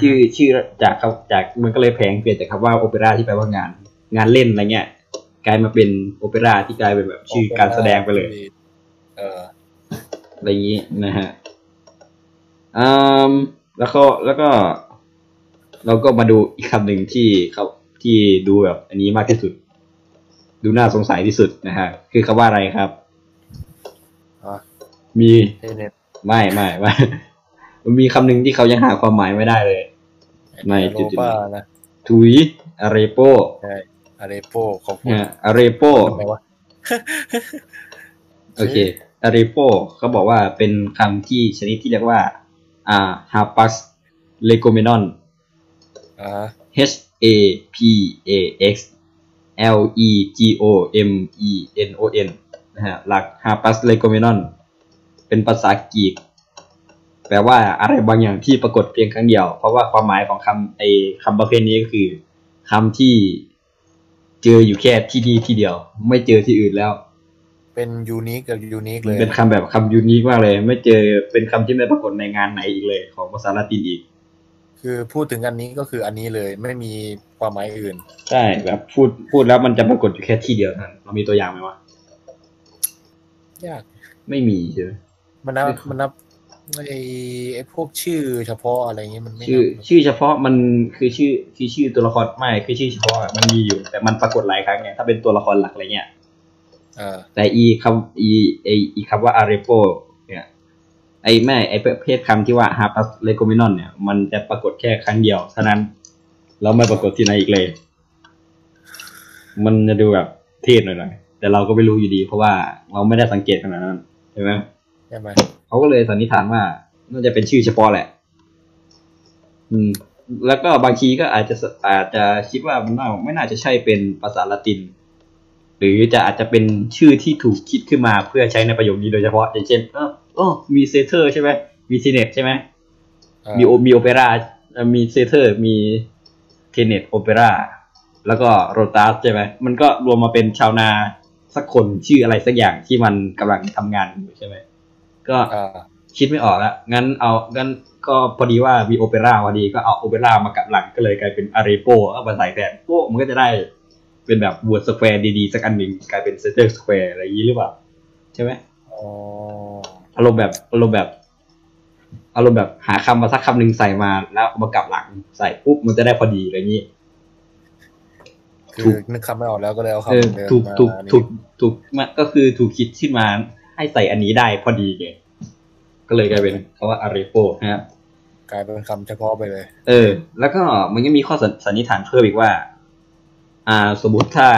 ชื่อชื่อจากคำจากมันก็เลยแพงเปลี่ยนจากคำว่าโอเปร่าที่แปลว่างาน งานเล่นอะไรเงี้ยกลายมาเป็นโอเปร่าที่กลายเป็นแบบชื่อการแสดงไปเลย เอออะไรอย่างนี้นะฮะอืมแล้วก็แล้วก็ เราก็มาดูอีกคำหนึ่งที่เขาที่ดูแบบอันนี้มากที่สุด ดูน่าสงสัยที่สุดนะฮะคือคำว่าอะไรครับอะมีเทเน็ตไม่ไม่ไม่ มันมีคำหนึ่งที่เขายังหาความหมายไม่ได้เลย ในโรจุดๆป้านี้นะถุยอารีโปใช่อาเรโปเขาพูดเนี่ยอารีโปทำไมวะโอเคอารีโปเขาบอกว่าเป็นคำที่ชนิดที่เรียกว่า อ่า harpus legomenon อ่า H A P A X L E G O M E N O N นะฮะหลัก harpus legomenon เป็นภาษากรีก แปลว่าอะไรบางอย่างที่ปรากฏเพียงครั้งเดียว เพราะว่าความหมายของคำไอ้คำประเภทนี้ก็คือคำที่เจออยู่แค่ที่นี่ที่เดียว ไม่เจอที่อื่นแล้ว เป็นยูนิคกับยูนิคเลย เป็นคำแบบคำยูนิคมากเลย ไม่เจอเป็นคำที่ไม่ปรากฏในงานไหนอีกเลย ของภาษาละตินอีก คือพูดถึงอันนี้ก็คืออันนี้เลยไม่มีความหมายอื่นใช่แบบพูดพูดแล้วมันจะปรากฏอยู่แค่ที่เดียวเท่านั้นเรามีตัวอย่างไหมวะยากไม่มีใช่ไหมมันนับมันนับ ไอ้ไอ้พวกชื่อเฉพาะอะไรเงี้ยมันไม่ชื่อนับชื่อเฉพาะมันคือชื่อคือชื่อตัวละครไม่คือชื่อเฉพาะอะมันมีอยู่ แต่มันปรากฏหลายครั้งไงถ้าเป็นตัวละครหลักอะไรเงี้ยเออแต่อีคำอีไออีคำว่า Arepo เนี่ยไอแม่ไอประเภทคำที่ว่า hapax legomenon เนี่ยมันจะปรากฏแค่ครั้งเดียวเท่านั้นแล้วไม่ปรากฏที่ไหนอีกเลย มันจะดูแบบเทศหน่อยๆแต่เราก็ไม่รู้อยู่ดี เพราะว่าเราไม่ได้สังเกตขนาดนั้นใช่ไหม ใช่ไหมเขาก็เลยสันนิษฐานว่าน่าจะเป็นชื่อเฉพาะแหละ อืม แล้วก็บางทีก็อาจจะอาจจะคิดว่ามันน่าไม่น่าจะใช่เป็นภาษาละติน หรือจะอาจจะเป็นชื่อที่ถูกคิดขึ้นมาเพื่อใช้ในประโยคนี้โดยเฉพาะ อย่างเช่นเออโอ้มีเซเทอร์ใช่ไหมมีทีเน็ตใช่ไหมเออมีโอมีโอเปร่าเอ่อมี Sator มี Tenet Opera แล้วก็ Rotas ใช่ไหมมันก็รวมมาเป็นชาวนาสักคนชื่ออะไรสักอย่างที่มันกำลังทำงานอยู่ใช่ไหม ก็อ่าคิดไม่ออกละงั้นเอางั้นก็พอดีว่ามี Opera พอดีก็เอา Opera มากับหลังก็เลยกลายเป็น Arepo เอามาใส่แทนโปมันก็จะได้เป็นแบบ word square ดีๆ สักอันหนึ่งกลายเป็น Sator Square อะไรอย่างนี้หรือเปล่า ใช่ไหมอ๋ออารมณ์แบบอารมณ์แบบอารมณ์แบบหาคำมาสักคำหนึ่งใส่มาแล้วเอามากลับหลังใส่ปุ๊บมันจะได้พอดีอะไรอย่างนี้คืถูอกนึกคำไม่ออกแล้วก็เลยเอาเออคำเดิมถูกมาถูกนี่ถูกถูกมันก็คือถูกคิดขึ้นมา ให้ใส่อันนี้ได้พอดีไงก็เลยกลายเป็นคำว่าอารีโปนะฮะกลายเป็นคำเฉพาะไปเลย เออ แล้วก็มันยังมีข้อสันสันนิษฐานเพิ่มอีกว่า อ่า สมมติถ้า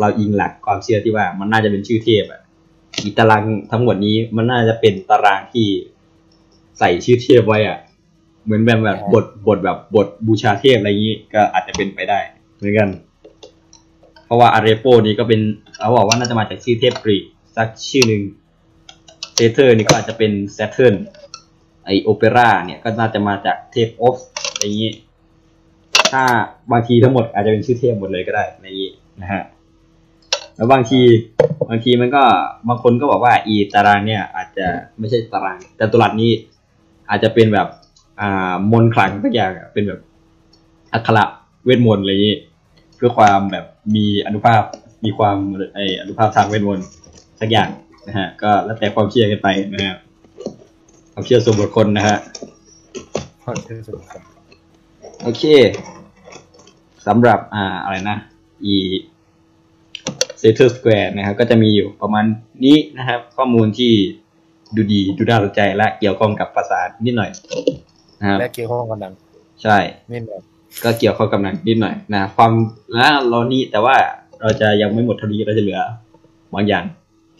เราอิงหลักความเชื่อที่ว่า มันน่าจะเป็นชื่อเทพอะอีตารางทั้งหมดนี้มันน่าจะเป็นตารางที่ใส่ชื่อเทพไว้อะ เหมือนแบบแบบบทบทแบบบทบูชาเทพอะไรอย่างนี้ก็อาจจะเป็นไปได้ เหมือนกัน เพราะว่า Arepo นี้ก็เป็นเขาบอกว่าน่าจะมาจากชื่อเทพกรีกสักชื่อหนึ่ง Sator นี่ก็อาจจะเป็น Saturn ไอ Opera เนี่ยก็น่าจะมาจากเทพ Ops อะไรอย่างนี้ ถ้าบางทีทั้งหมดอาจจะเป็นชื่อเทพหมดเลยก็ได้ในนี้นะฮะแล้วบางทีบางทีมันก็บางคนก็บอกว่าอีตารางเนี่ยอาจจะไม่ใช่ตาราง แต่ตัวหลักนี้อาจจะเป็นแบบอ่ามนต์ขลังสักอย่างเป็นแบบอักขระเวทมนต์อะไรอย่างนี้ เพื่อความแบบมีอนุภาพมีความไออนุภาพทางเวทมนต์สักอย่าง นะฮะก็แล้วแต่ความเชื่อกันไปนะฮะความเชื่อส่วนบุคคลนะฮะข้อที่สุดครับโอเคสำหรับอ่าอะไรนะ อี Sator Square นะครับ ก็จะมีอยู่ประมาณนี้นะครับ ข้อมูลที่ดูดีดูน่าสนใจและเกี่ยวข้องกับภาษานิดหน่อยนะครับและเกี่ยวข้องกับหนังใช่นิดหน่อยก็เกี่ยวข้องกับหนังนิดหน่อยนะความและเรานี่แต่ว่าเราจะยังไม่หมดเท่านี้เราจะเหลือบางอย่าง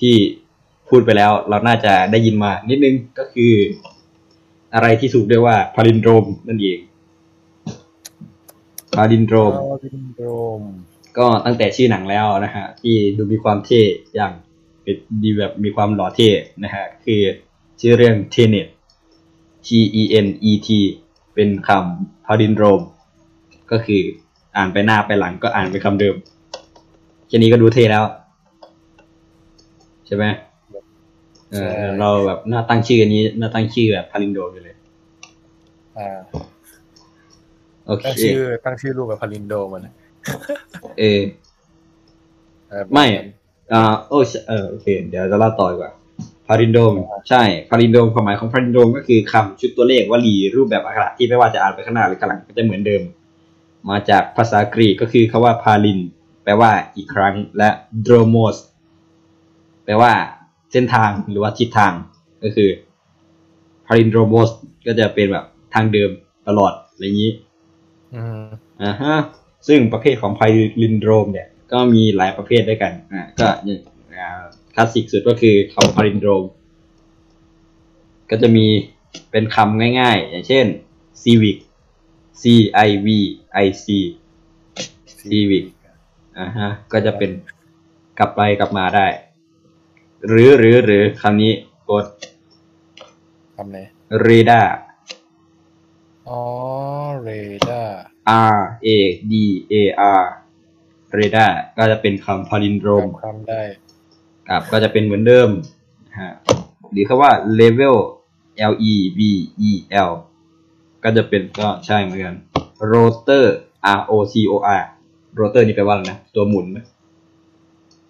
ที่ พูดไปแล้ว เราน่าจะได้ยินมานิดนึงก็คือ อะไรที่ถูกเรียกว่า palindrome นั่นเอง palindrome อ๋อซินโดรมก็ตั้งแต่ชื่อหนังแล้วนะฮะที่ดูมีความเท่อย่างเป็นดีแบบมีความหล่อเท่นะฮะคือชื่อเรื่อง Tenet T E N E T เป็นคำ palindrome ก็คืออ่านไปหน้าไปหลังก็อ่านเป็นคำเดิมแค่นี้ก็ดูเท่แล้ว ใช่ไหม เออเราแบบน่าตั้งชื่ออันนี้น่าตั้งชื่อแบบ palindrome อยู่เลย อ่าโอเคตั้งชื่อตั้งชื่อรูปแบบ palindrome มันนะเออเออไม่อ่าโอ้ใช่เออโอเค เดี๋ยวจะเล่าต่อดีกว่า palindrome ใช่ palindrome ความหมายของ palindrome ก็คือคำชุดตัวเลขวลีรูปแบบอักขระที่ไม่ว่าจะอ่านไปข้างหน้าหรือข้างหลังก็จะเหมือนเดิม มาจากภาษากรีกก็คือคำว่า palin แปลว่าอีกครั้งและโดรโมสแปลว่า เส้นทางหรือว่าทิศทางก็คือพารินโดรโมสก็จะเป็นแบบทางเดิมตลอดอะไรอย่างนี้อืมอ่าฮะซึ่งประเภทของพาลินโดรมเนี่ย ก็มีหลายประเภทด้วยกันอ่าก็เนี่ยอ่าคลาสสิกสุดก็คือคำพาลินโดรม ก็จะมีเป็นคำง่ายๆ อย่างเช่น civic c i v i c civic อ่าฮะก็จะเป็นกลับไปกลับมาได้ หรือหรือหรือคำนี้กดคำไหน radar อ๋อเรดาร์ R A D A R radar ก็จะเป็นคำพาลินโดรมจำคำได้ครับก็จะเป็นเหมือนเดิมฮะหรือคำว่า level L E V E L ก็จะเป็นก็ใช่เหมือนกัน rotor R O T O R rotor นี่แปลว่าอะไรนะ ตัวหมุนไหม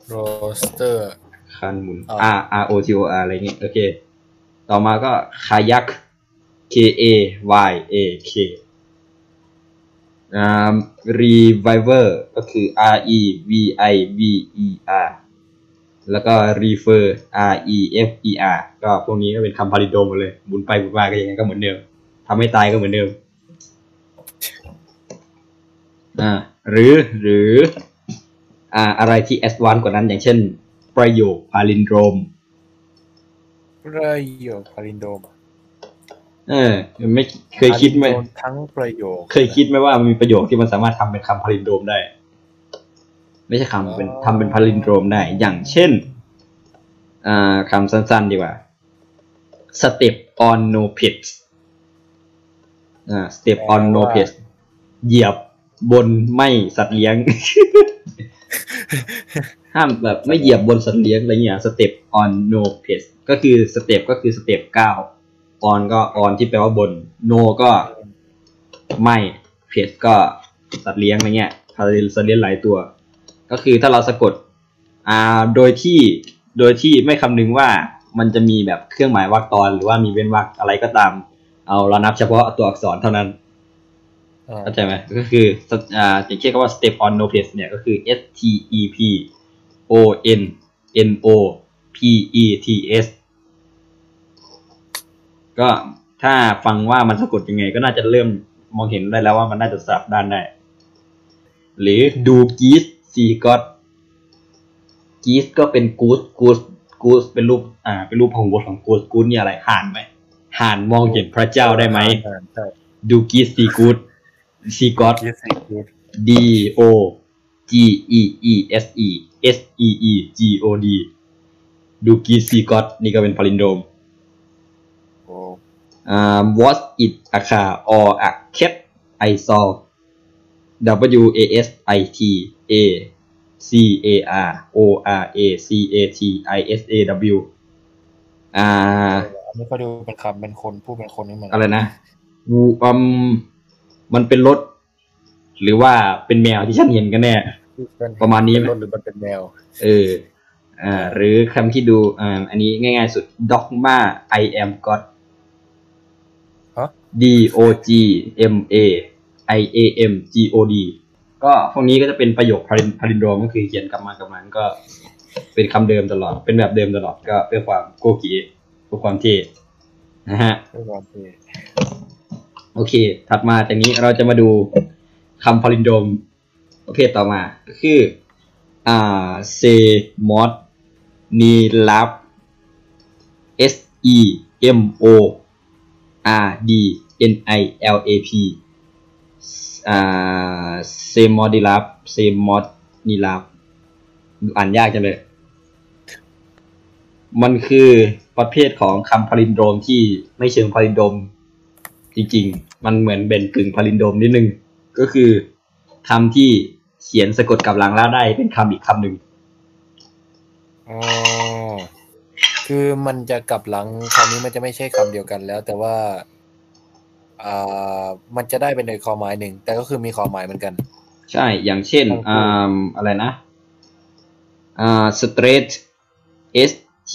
โรสเตอร์ คันหมุนอ่า R R O T O R อะไรเงี้ยโอเค ต่อมาก็ kayak K A Y A K อ่า reviver ก็คือ R E V I V E R แล้วก็ refer R E F E R ก็พวกนี้ก็เป็นคำ palindrome หมดเลยหมุนไปหมุนมาก็ยังไงก็เหมือนเดิมทำให้ตายก็เหมือนเดิมอ่าหรือหรืออ่าอะไรที่ advance กว่านั้นอย่างเช่น ประโยค palindrome ประโยค palindromeเออไม่เคยคิดไหม palindrome ทั้งประโยค เคยคิดไหมว่ามันมีประโยคที่มันสามารถทำเป็นคำ palindrome ได้ ไม่ใช่คำเป็นทำเป็นพาลินโดรมได้ อย่างเช่นอ่าคำสั้นๆดีกว่า step on no pets อ่า step on no pets เหยียบบนไม่สัตว์เลี้ยง ห้ามแบบไม่เหยียบบนสัตว์เลี้ยงอะไรเงี้ย step on no pets ก็คือ step ก็คือ step เก้า on ก็ on ที่แปลว่าบน no ก็ไม่ pets ก็สัตว์เลี้ยงอะไรเงี้ยสัตว์เลี้ยงสัตว์เลี้ยงหลายตัว ก็คือถ้าเราสะกดอ่าโดยที่โดยที่ไม่คำนึงว่ามันจะมีแบบเครื่องหมายวรรคตอน หรือว่ามีเว้นวรรคอะไรก็ตาม เอาเรานับเฉพาะตัวอักษรเท่านั้นอ่าเข้าใจไหมก็คืออ่าอย่างเช่นคำว่า step on no place เนี่ยก็คือ s t e p o n n o p e t s ก็ถ้าฟังว่ามันสะกดยังไง ก็น่าจะเริ่มมองเห็นได้แล้วว่ามันน่าจะสับด้านได้หรือดูกีสซีก็กีสก็เป็นกูสกูสกูสเป็นรูปอ่า เป็นรูปของบทของกูสกูสเนี่ยอะไรห่านไหมห่านมองเห็นพระเจ้าได้ไหมอ่าใช่ดูกีซีกูดซีกอตคิดสิกูด D O G E E S E S E E G O D ดูกีซีกอตนี่ก็เป็นพาลินโดมโอ้อ่า was it a car or a cat I saw W A S I T A C A R O R A C A T I S A W อ่าอันนี้ก็ดูเป็นคำเป็นคนพูดเป็นคนนี่เหมือนอะไรนะวูอืมมันเป็นรถ หรือว่าเป็นแมวที่ฉันเห็นกันแน่ ประมาณนี้ไหมเป็นรถหรือมันเป็นแมวเอออ่าหรือคำที่ดูอ่าอันนี้ง่ายๆสุด dogma I am God ฮะ D O G M A I A M G O D ก็พวกนี้ก็จะเป็นประโยคพารินพารินโดรมก็คือเขียนกลับมากลับมาก็เป็นคำเดิมตลอด เป็นแบบเดิมตลอดก็เพื่อความโกกีเพื่อความเท่นะฮะด้วยความที่โอเค ถัดมาจากนี้เราจะมาดูคำพาลินโดรม ประเภทต่อมาก็คืออ่าเซมอดนีลับ S E M O R D N I L A P อ่าเซมอดิลับเซมอดนีลับอ่านยากจังเลย มันคือประเภทของคำพาลินโดรมที่ไม่เชิงพาลินโดรมจริงๆ มันเหมือนเป็นกึ่งพาลินโดรมนิดนึง ก็คือคำที่ เขียนสะกดกับหลังแล้วได้เป็นคำอีกคำหนึ่งอ๋อคือมันจะกลับหลังคำนี้มันจะไม่ใช่คำเดียวกันแล้ว แต่ว่าอ่ามันจะได้เป็นในความหมายหนึ่งแต่ก็คือมีความหมายเหมือนกัน ใช่ อย่างเช่นโอเคอ่าอะไรนะอ่า straight s t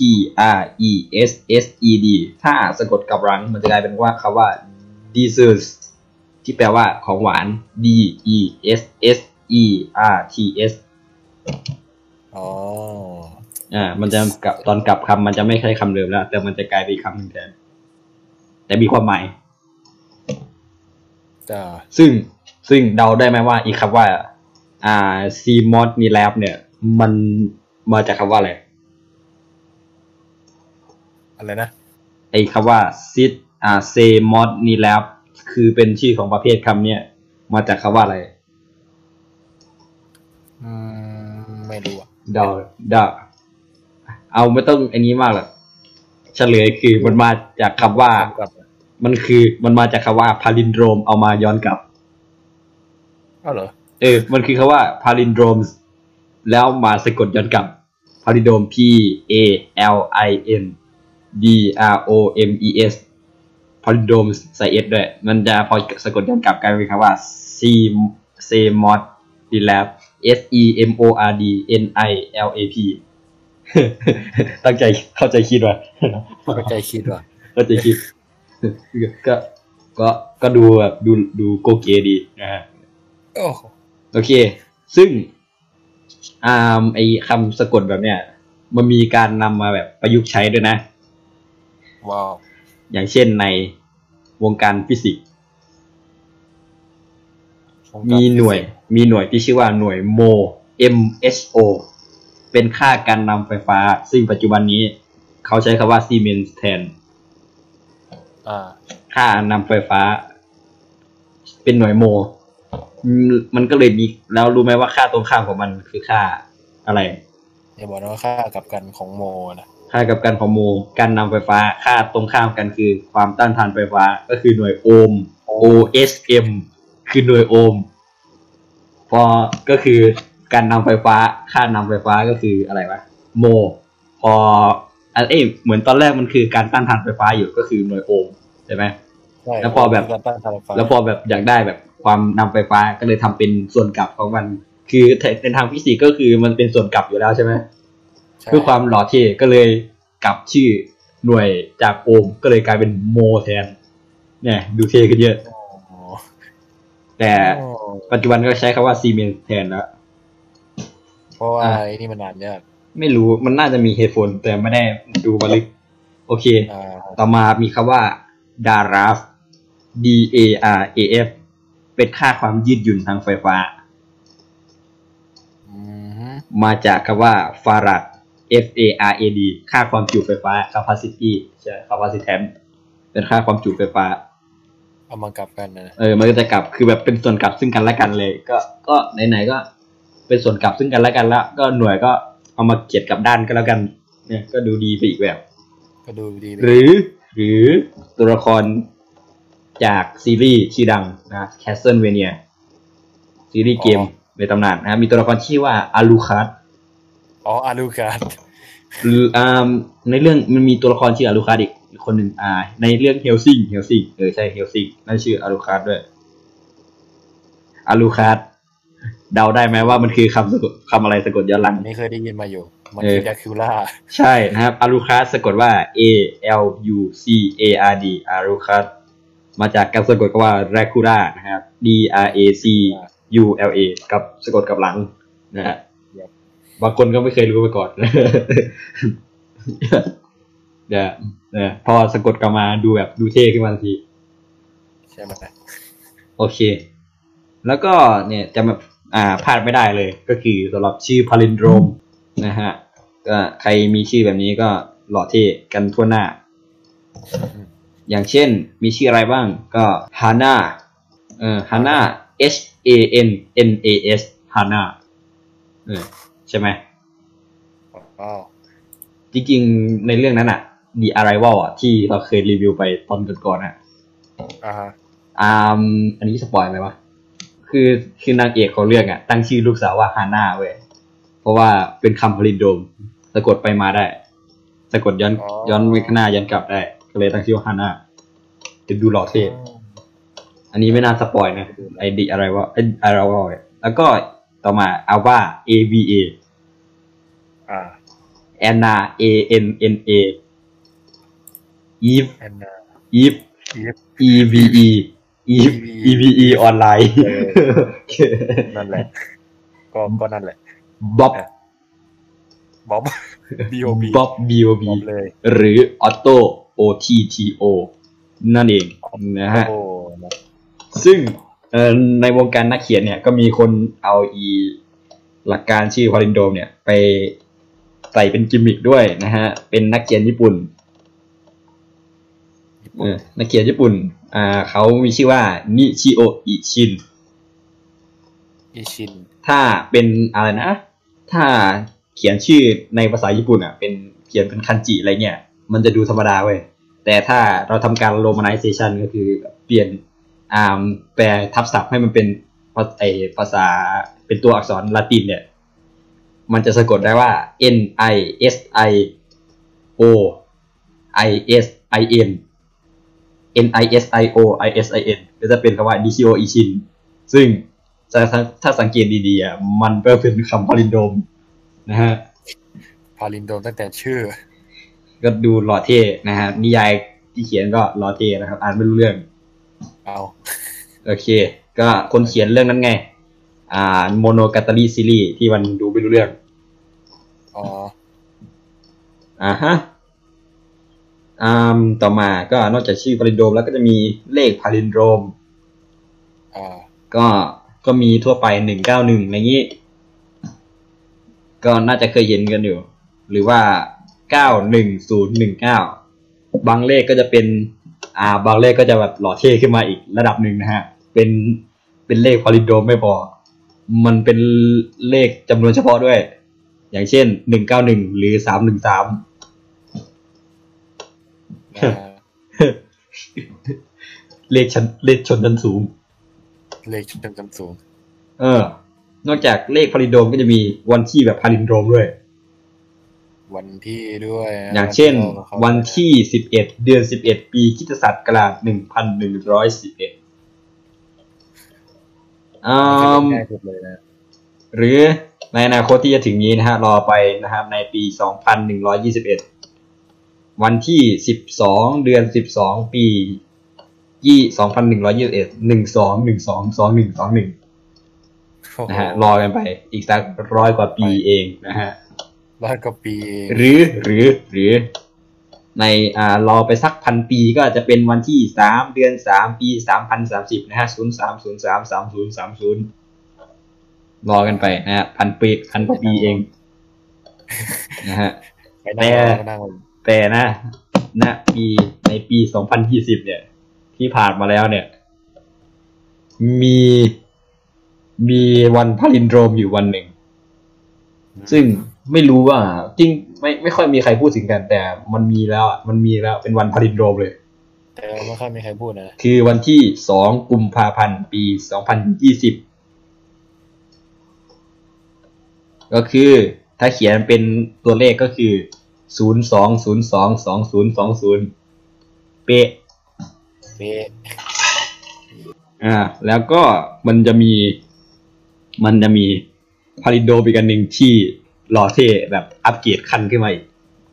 r e s s e d ถ้าสะกดกับหลังมันจะกลายเป็นว่าคำว่า desserts ที่แปลว่าของหวาน d e s s e r t s อ๋อ อ่า มันจะกลับตอนกลับคำมันจะไม่ใช่คำเดิมแล้ว แต่มันจะกลายเป็นอีกคำหนึ่งแทน แต่มีความหมายจ้าซึ่งซึ่งเดาได้ไหมว่าอีกคำว่า อ่า C mod มี lab เนี่ย มันมาจากคำว่าอะไร อะไรนะ ไอ้คำว่า sit อ่า c mod มี lab คือเป็นชื่อของประเภทคำเนี่ย มาจากคำว่าอะไร อืมไม่รู้อะเดาเดาเอาไม่ต้องอันนี้มากหรอกเฉลยคือมันมาจากคำว่ากลับมันคือมันมาจากคำว่า palindrome เอามาย้อนกลับ อ้าวเหรอเออ มันคือคำว่า palindrome แล้วมาสะกดย้อนกลับ palindrome P A L I N D R O M E S palindrome ใส่ S ด้วย มันจะพอสะกดย้อนกลับกลายเป็นคำว่า C C mod D lab S E M O R D N I L A P ตั้งใจเข้าใจคิดว่ะเข้าใจคิดว่าเข้าใจคิด ก็ ก็ก็ดูแบบดูดูโกเกดีนะฮะโอ้โหโอเค ซึ่งอ่าไอคำสะกดแบบเนี้ยมันมีการนำมาแบบประยุกต์ใช้ด้วยนะว้าวอย่างเช่นในวงการฟิสิกส์ มีหน่วย มีหน่วยที่ชื่อว่าหน่วยโม MHO เป็นค่าการนำไฟฟ้า ซึ่งปัจจุบันนี้ เขาใช้คำว่าซีเมนส์แทนอ่าค่านำไฟฟ้า เป็นหน่วยโมอืมมันก็เลยมีแล้วรู้ไหมว่าค่าตรงข้ามของมันคือค่าอะไรอย่าบอกนะว่าค่ากับกันของโมนะค่ากับการของโม การนำไฟฟ้า ค่าตรงข้ามกันคือความต้านทานไฟฟ้าก็คือหน่วยโอห์ม OSM คือหน่วยโอห์มพอก็คือการนำไฟฟ้าค่านำไฟฟ้าก็คืออะไรวะโม พออันเอ้ยเหมือนตอนแรกมันคือการต้านทานไฟฟ้าอยู่ก็คือหน่วยโอห์มใช่ไหม ใช่แล้วพอแบบ การต้านทานไฟฟ้าแล้วพอแบบอยากได้แบบความนำไฟฟ้าก็เลยทำเป็นส่วนกลับของมัน คือในทางฟิสิกส์ก็คือมันเป็นส่วนกลับอยู่แล้วใช่ไหม ใช่เพื่อความหล่อเท่ก็เลยกลับชื่อหน่วยจากโอห์มก็เลยกลายเป็นโมแทน เนี่ย ดูเท่ขึ้นเยอะอ๋อ แต่โอ้ปัจจุบันก็ใช้คำว่าซีเมนแทนแล้วเพราะว่าอ่าไอ้นี่มันนานยากไม่รู้มันน่าจะมีเหตุผลแต่ไม่ได้ดูมาลึก โอเคอ่าต่อมามีคำว่า DARAF D A R A F เป็นค่าความยืดหยุ่นทางไฟฟ้าอืมมาจากคำว่า farad F A R A D ค่าความจุไฟฟ้า capacity ใช่ capacitance เป็นค่าความจุไฟฟ้า เอามากลับกันนะเออมันก็จะกลับคือแบบเป็นส่วนกลับซึ่งกันและกันเลย ก็ก็ไหนๆก็ เป็นส่วนกลับซึ่งกันและกันละก็หน่วยก็เอามาเกียดกลับด้านก็แล้วกัน เนี่ย ก็ดูดีไปอีกแบบ ก็ดูดีไปหรือ หรือตัวละครจากซีรีส์ชื่อดังนะ Castlevania ซีรีส์เกมในตำนานนะมีตัวละครชื่อว่าอาลูคัสอ๋อ Alucard หรืออ่าในเรื่องมันมีตัวละครชื่อ Alucard อีกอีก คนหนึ่งอ่า ในเรื่อง Hellsing Hellsing เออใช่ Hellsing นั่นชื่อ Alucard ด้วย Alucard เดาได้ไหมว่ามันคือคำสะกดคำอะไรสะกดย้อนหลังอันนี้เคยได้ยินมาอยู่ มันเออคือดาคิวล่าใช่นะครับ Alucard สะกดว่า A L U C A R D Alucardมาจากการสะกดคำว่า Dracula นะครับ D R A C U L A กับสะกดกับหลังนะฮะ Yep บางคนก็ไม่เคยรู้มาก่อน เดี๋ยวเออพอสะกดกลับมาดูแบบดูเท่ขึ้นมาทันที ใช่ไหมโอเค แล้วก็เนี่ยจะมาอ่าพลาดไม่ได้เลยก็คือสำหรับชื่อพาลินโดรมนะฮะก็ใครมีชื่อแบบนี้ก็หล่อเท่กันทั่วหน้า อย่างเช่นมีชื่ออะไรบ้างก็ฮาน่าเอ่อฮาน่า H A N N A S ฮาน่าเออใช่ไหมว้าวจริงๆ ในเรื่องนั้นอะ The Arrival อะที่เราเคยรีวิวไปตอนก่อนๆอะอ่าฮะอ่าอันนี้สปอยไหมวะคือคือนางเอกของเรื่องอะ ตั้งชื่อลูกสาวว่าฮาน่าเว้ยเพราะว่าเป็นคำพลินโดมสะกดไปมาได้สะกดย้อนย้อนไปข้างหน้าย้อนกลับได้ ก็เลยตั้งชื่อว่าฮาน่าจะดูหล่อเท่อันนี้ไม่น่าสปอยนะไอดีอะไรวะไออะไรวะแล้วก็ต่อมาอาว่า A V A อ่าแอนนา A N N A Eve แอนนา Eve Eve E V E Eve E V E ออนไลน์เอนั่นแหละ ก็ก็นั่นแหละบ๊อบบ๊อบ B O B บ๊อบ B O B บ๊อบเลยหรือออโต้ O T T O นั่นเองนะฮะโอ้นะซึ่งเอ่อในวงการนักเขียนเนี่ยก็มีคนเอาอีหลักการชื่อพาลินโดมเนี่ย ไปใส่เป็นกิมมิคด้วยนะฮะ เป็นนักเขียนญี่ปุ่นเออ นักเขียนญี่ปุ่น อ่าเขามีชื่อว่านิชิโออิชิน อิชิน ถ้าเป็นอะไรนะ ถ้าเขียนชื่อในภาษาญี่ปุ่นอะ เป็นเขียนเป็นคันจิอะไรเงี้ย มันจะดูธรรมดาเว้ย แต่ถ้าเราทำการ romanization ก็คือเปลี่ยนอ่าแปลทับศัพท์ให้มันเป็นภาไอภาษาเป็นตัวอักษรละตินเนี่ย มันจะสะกดได้ว่า n i s i o i s i n n i s i o i s i n ก็จะเป็นคำว่า nichio ishin ซึ่งถ้าถ้าถ้าสังเกตดีๆอะมันก็เป็นคำพลินโดมนะฮะพาลินโดมตั้งแต่ชื่อ ก็ดูหล่อเท่นะฮะนิยายที่เขียนก็หล่อเท่นะครับ อ่านไม่รู้เรื่อง เอาโอเค ก็คนเขียนเรื่องนั้นไง อ่าโมโนกาตาลีซีรีส์ที่มันดูไม่รู้เรื่อง อ๋ออ่าฮะอ่า ต่อมาก็นอกจากชื่อพาลินโดมแล้วก็จะมีเลขพาลินโดมอ่าก็ก็มีทั่วไปหนึ่งเก้าหนึ่งอะไรงี้ ก็น่าจะเคยเห็นกันอยู่ หรือว่าเก้าหนึ่งศูนย์หนึ่งเก้าบางเลขก็จะเป็น อ่า บางเลขก็จะแบบหล่อเท่ขึ้นมาอีกระดับหนึ่งนะฮะ เป็นเป็นเลขพอลินโดมไม่พอ มันเป็นเลขจำนวนเฉพาะด้วย อย่างเช่นหนึ่งเก้าหนึ่งหรือสามหนึ่งสามนะ เลขชั้นเลขชนชั้นสูง เลขชุดจำสูง เออ นอกจากเลขพาลินโดมก็จะมีวันที่แบบพาลินโดมด้วย วันที่ด้วยนะอย่างเช่นที่ราวันที่สิบเอ็ดเดือนสิบเอ็ดปีคริสตศักราชหนึ่งพันหนึ่งร้อยสิบเอ็ดอืมง่ายสุดเลยนะหรือในอนาคตที่จะถึงนี้นะฮะ รอไปนะครับ ในปีสองพันหนึ่งร้อยี่สิบเอ็ด วันที่สิบสองเดือนสิบสองปียี่สองพันหนึ่งร้อยี่สิบเอ็ดหนึ่งสองหนึ่งสองสองหนึ่งสองหนึ่งโอ้โหนะฮะรอกันไป อีกสักร้อยกว่าปีเองนะฮะร้อยกว่าปี หรือหรือหรือ ในอ่ารอไปสักพันปีก็อาจจะเป็นวันที่สามเดือนสามปีสามพันสามสิบนะฮะศูนย์สามศูนย์สามสามศูนย์สามศูนย์รอกันไปนะฮะพันปีพันกว่าปีเองนะฮะไปนั่ง แต่รอก็นั่งรอแต่นะณปีในปีสองพันยี่สิบเนี่ย ที่ผ่านมาแล้วเนี่ย มีมีวันพาลินโดรมอยู่วันหนึ่ง ซึ่งไม่รู้ว่าจริงไม่ไม่ค่อยมีใครพูดถึงกัน แต่มันมีแล้วอะมันมีแล้วเป็นวันพาลินโดรมเลย แต่ไม่ค่อยมีใครพูดนะคือวันที่สองกุมภาพันธ์ปีสองพันยี่สิบก็คือถ้าเขียนเป็นตัวเลขก็คือ ศูนย์สองศูนย์สองสองศูนย์สองศูนย์เป๊ะเป๊ะอ่า แล้วก็มันจะมีมันจะมีพาริโดมอีกอันหนึ่งที่หล่อเท่แบบอัปเกรดขั้นขึ้นมาอีก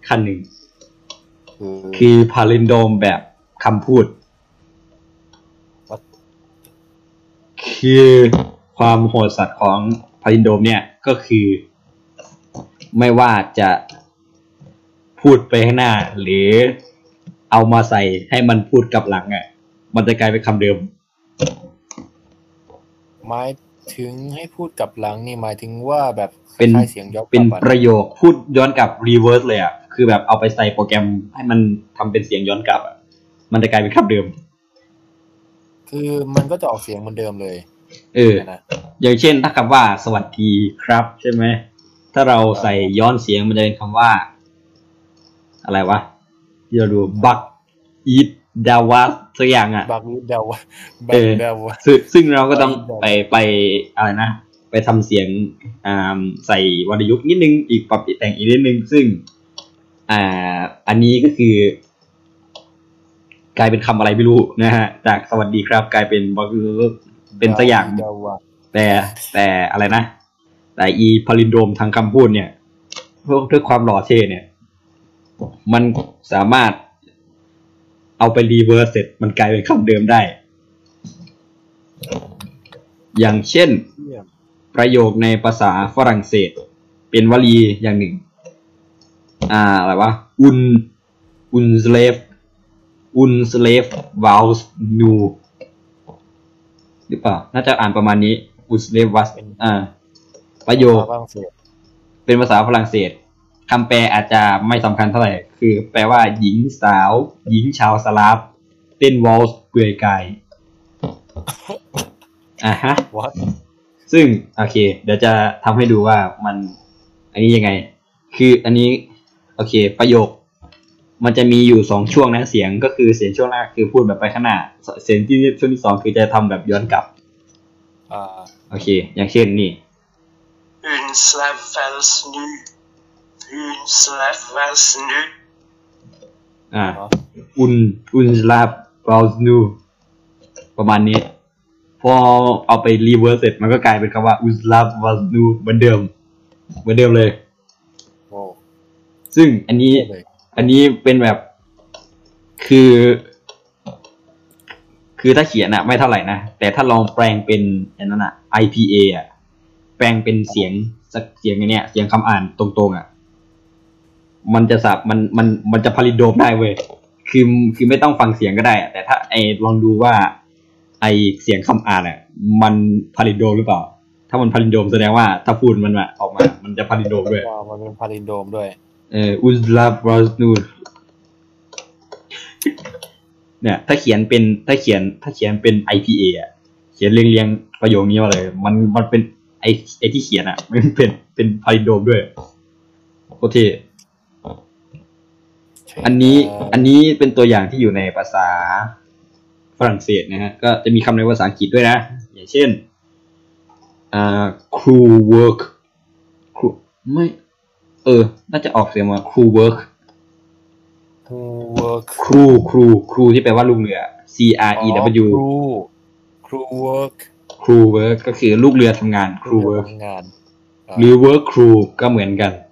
ขั้นหนึ่งคือคือพาลินโดมแบบคำพูด คือความโหดสัตว์ของพาลินโดมเนี่ยก็คือ ไม่ว่าจะ พูดไปข้างหน้า หรือเอามาใส่ให้มันพูดกลับหลังอะ มันจะกลายเป็นคำเดิม หมายถึงให้พูดกลับหลังนี่หมายถึงว่าแบบเป็นคล้ายๆเสียงย้อนกเป็นลับอะประโยคพูดย้อนกลับรีเวิร์สเลยอะคือแบบเอาไปใส่โปรแกรมให้มันทำเป็นเสียงย้อนกลับอะมันจะกลายเป็นคำเดิม คือมันก็จะออกเสียงเหมือนเดิมเลยเออ นะ อย่างเช่นถ้าคำว่าสวัสดีครับ ใช่ไหม ถ้าเราใส่ย้อนเสียงมันจะเป็นคำว่า อะไรวะที่เราดูบักอีดดาวาสักอย่างอะบักวิดเดาวะบัเอกอเดาวะซึ่งซึ่งเราก็ต้องไปไปไปอะไรนะ ไปทำเสียงอ่าใส่วรรณยุกต์นิดนึงอีกปรับแต่งอีกนิดนึง ซึ่ง อ่า อันนี้ก็คือกลายเป็นคำอะไรไม่รู้นะฮะ จากสวัสดีครับ กลายเป็นบักเป็นสักอย่างเดาวะแต่แต่อะไรนะ แต่อีพาลินโดรมทางคำพูดเนี่ยเพื่อด้วยความหล่อเท่เนี่ย มันสามารถเอาไป reverse เสร็จมันกลายเป็นคำเดิมได้ อย่างเช่นเยี่ยมประโยคในภาษาฝรั่งเศส เป็นวลีอย่างหนึ่ง อ่า อะไรวะ Une Une slave Une slave valse nue หรือเปล่า น่าจะอ่านประมาณนี้ Une slave valse เป็นอ่า ประโยคฝรั่งเศสเป็นภาษาฝรั่งเศส คำแปลอาจจะไม่สำคัญเท่าไหร่ คือแปลว่าหญิงสาว หญิงชาวสลาฟเต้นวอลส์เปลือยกายอะฮะวัดซึ่งโอเค เดี๋ยวจะทำให้ดูว่ามัน อันนี้ยังไง คืออันนี้ โอเค ประโยค มันจะมีอยู่สองช่วงนะเสียงก็คือเสียงช่วงแรกคือพูดแบบไปข้างหน้า เสียงที่ช่วงที่สองคือจะทำแบบย้อนกลับอ่าโอเค อย่างเช่นนี่ Une slave valse nue. Une slave valse nue. อ่าเนาะ Une Une slave valse nue ประมาณนี้ พอเอาไป reverse เสร็จมันก็กลายเป็นคำว่า Une slave valse nue เหมือนเดิม เหมือนเดิมเลย โอ้ซึ่งอันนี้เลยอันนี้เป็นแบบ คือ คือถ้าเขียนอะไม่เท่าไหร่นะ แต่ถ้าลองแปลงเป็นอันนั้นอะ IPA อะแปลงเป็นเสียงสักเสียงอย่างเนี้ย เสียงคำอ่านตรงๆอะ มันจะสับมันมันมันจะพาลิโดมได้เว้ยคือคือไม่ต้องฟังเสียงก็ได้อะแต่ถ้าไอลองดูว่า ไอเสียงคำอ่านอะมันพาลิโดมหรือเปล่า ถ้ามันพาลิโดมแสดงว่าถ้าพูดมันอะออกมา มันจะพาลิโดมด้วยว่ามันเป็นพาลินโดมด้วย เอออุซลาบรอสนูนเนี่ย ถ้าเขียนเป็นถ้าเขียนถ้าเขียนเป็น IPA อะเขียนเรียงเรียงๆประโยคนี้มาเลย มันมันเป็นไอไอที่เขียนอะมันเป็นเป็นพาลิโดมด้วยโคตรเท่ อันนี้อันนี้เป็นตัวอย่างที่อยู่ในภาษาฝรั่งเศสนะฮะก็จะมีคำในภาษาอังกฤษด้วยนะ อย่างเช่นอ่า crew work crew ไม่เออ น่าจะออกเสียงว่า crew work crew work crew crew crew ที่แปลว่าลูกเรือ C R E W crew crew work crew work ก็คือลูกเรือทำงานครู work ทำงานอ่าหรือ work crew ก็เหมือนกันโอ้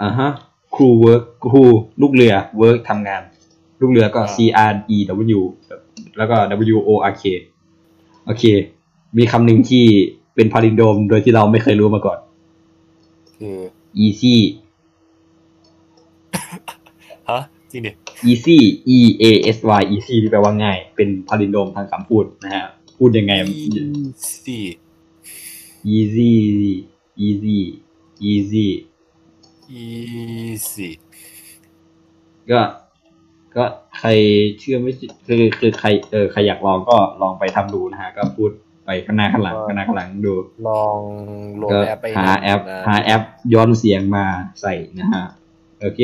อ่าฮะครู work crew ลูกเรือ work ทำงาน ลูกเรือก็ C R E W แล้วก็ W O R K โอเค มีคำหนึ่งที่เป็น palindrome โดยที่เราไม่เคยรู้มาก่อน คือ easy ฮะจริงดิ easy E A S Y easy ที่แปลว่าง่าย เป็นพาลินโดมทางคำพูดนะฮะ พูดยังไงสี่ easy easy easy อีสี่ก็ก็ใครเชื่อไม่เชื่อคือคือใครเออใครอยากลองก็ลองไปทำดูนะฮะ ก็พูดไปข้างหน้าข้างหลังข้างหน้าข้างหลังดู ลองโหลดก็แอปไปหาแอปนะหาแอปย้อนเสียงมาใส่นะฮะโอเค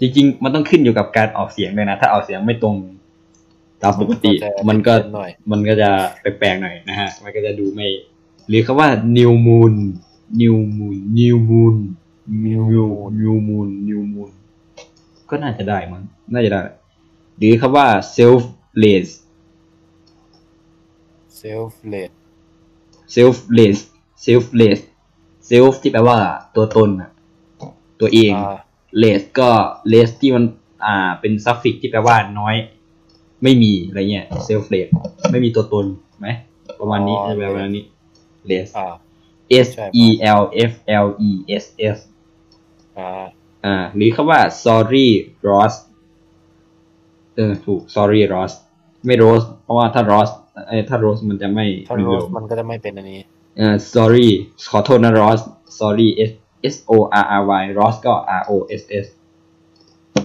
จริง ๆ มันต้องขึ้นอยู่กับการออกเสียงด้วยนะ ถ้าออกเสียงไม่ตรงตามปกติจะมันก็เพี้ยหน่อยมันก็จะแปลกๆหน่อยนะฮะ มันก็จะดูไม่ หรือคำว่า new moon new moon new moon new moon new moon new moon ก็น่าจะได้มั้งน่าจะได้ หรือคำว่า selfless เซลฟ์เลด selfless selfless self ที่แปลว่าตัวตนน่ะตัวเองอ่า less ก็ less ที่มันอ่าเป็น suffix ที่แปลว่าน้อย ไม่มีอะไรเงี้ย selfless ไม่มีตัวตนไหมประมาณนี้อ๋อจะแปลว่านี้ less อ่า S ใช่ E L F L E S S อ่าอ่า หรือคำว่า sorry Ross เออถูก sorry Ross ไม่ Rose เพราะว่าถ้า Ross เอ้ยถ้า Rose มันจะไม่ถ้ารีโรวิสวมันก็จะไม่เป็นอันนี้เอ่อ sorry ขอโทษนะ Ross sorry S S O R R Y Ross ก็ R O S S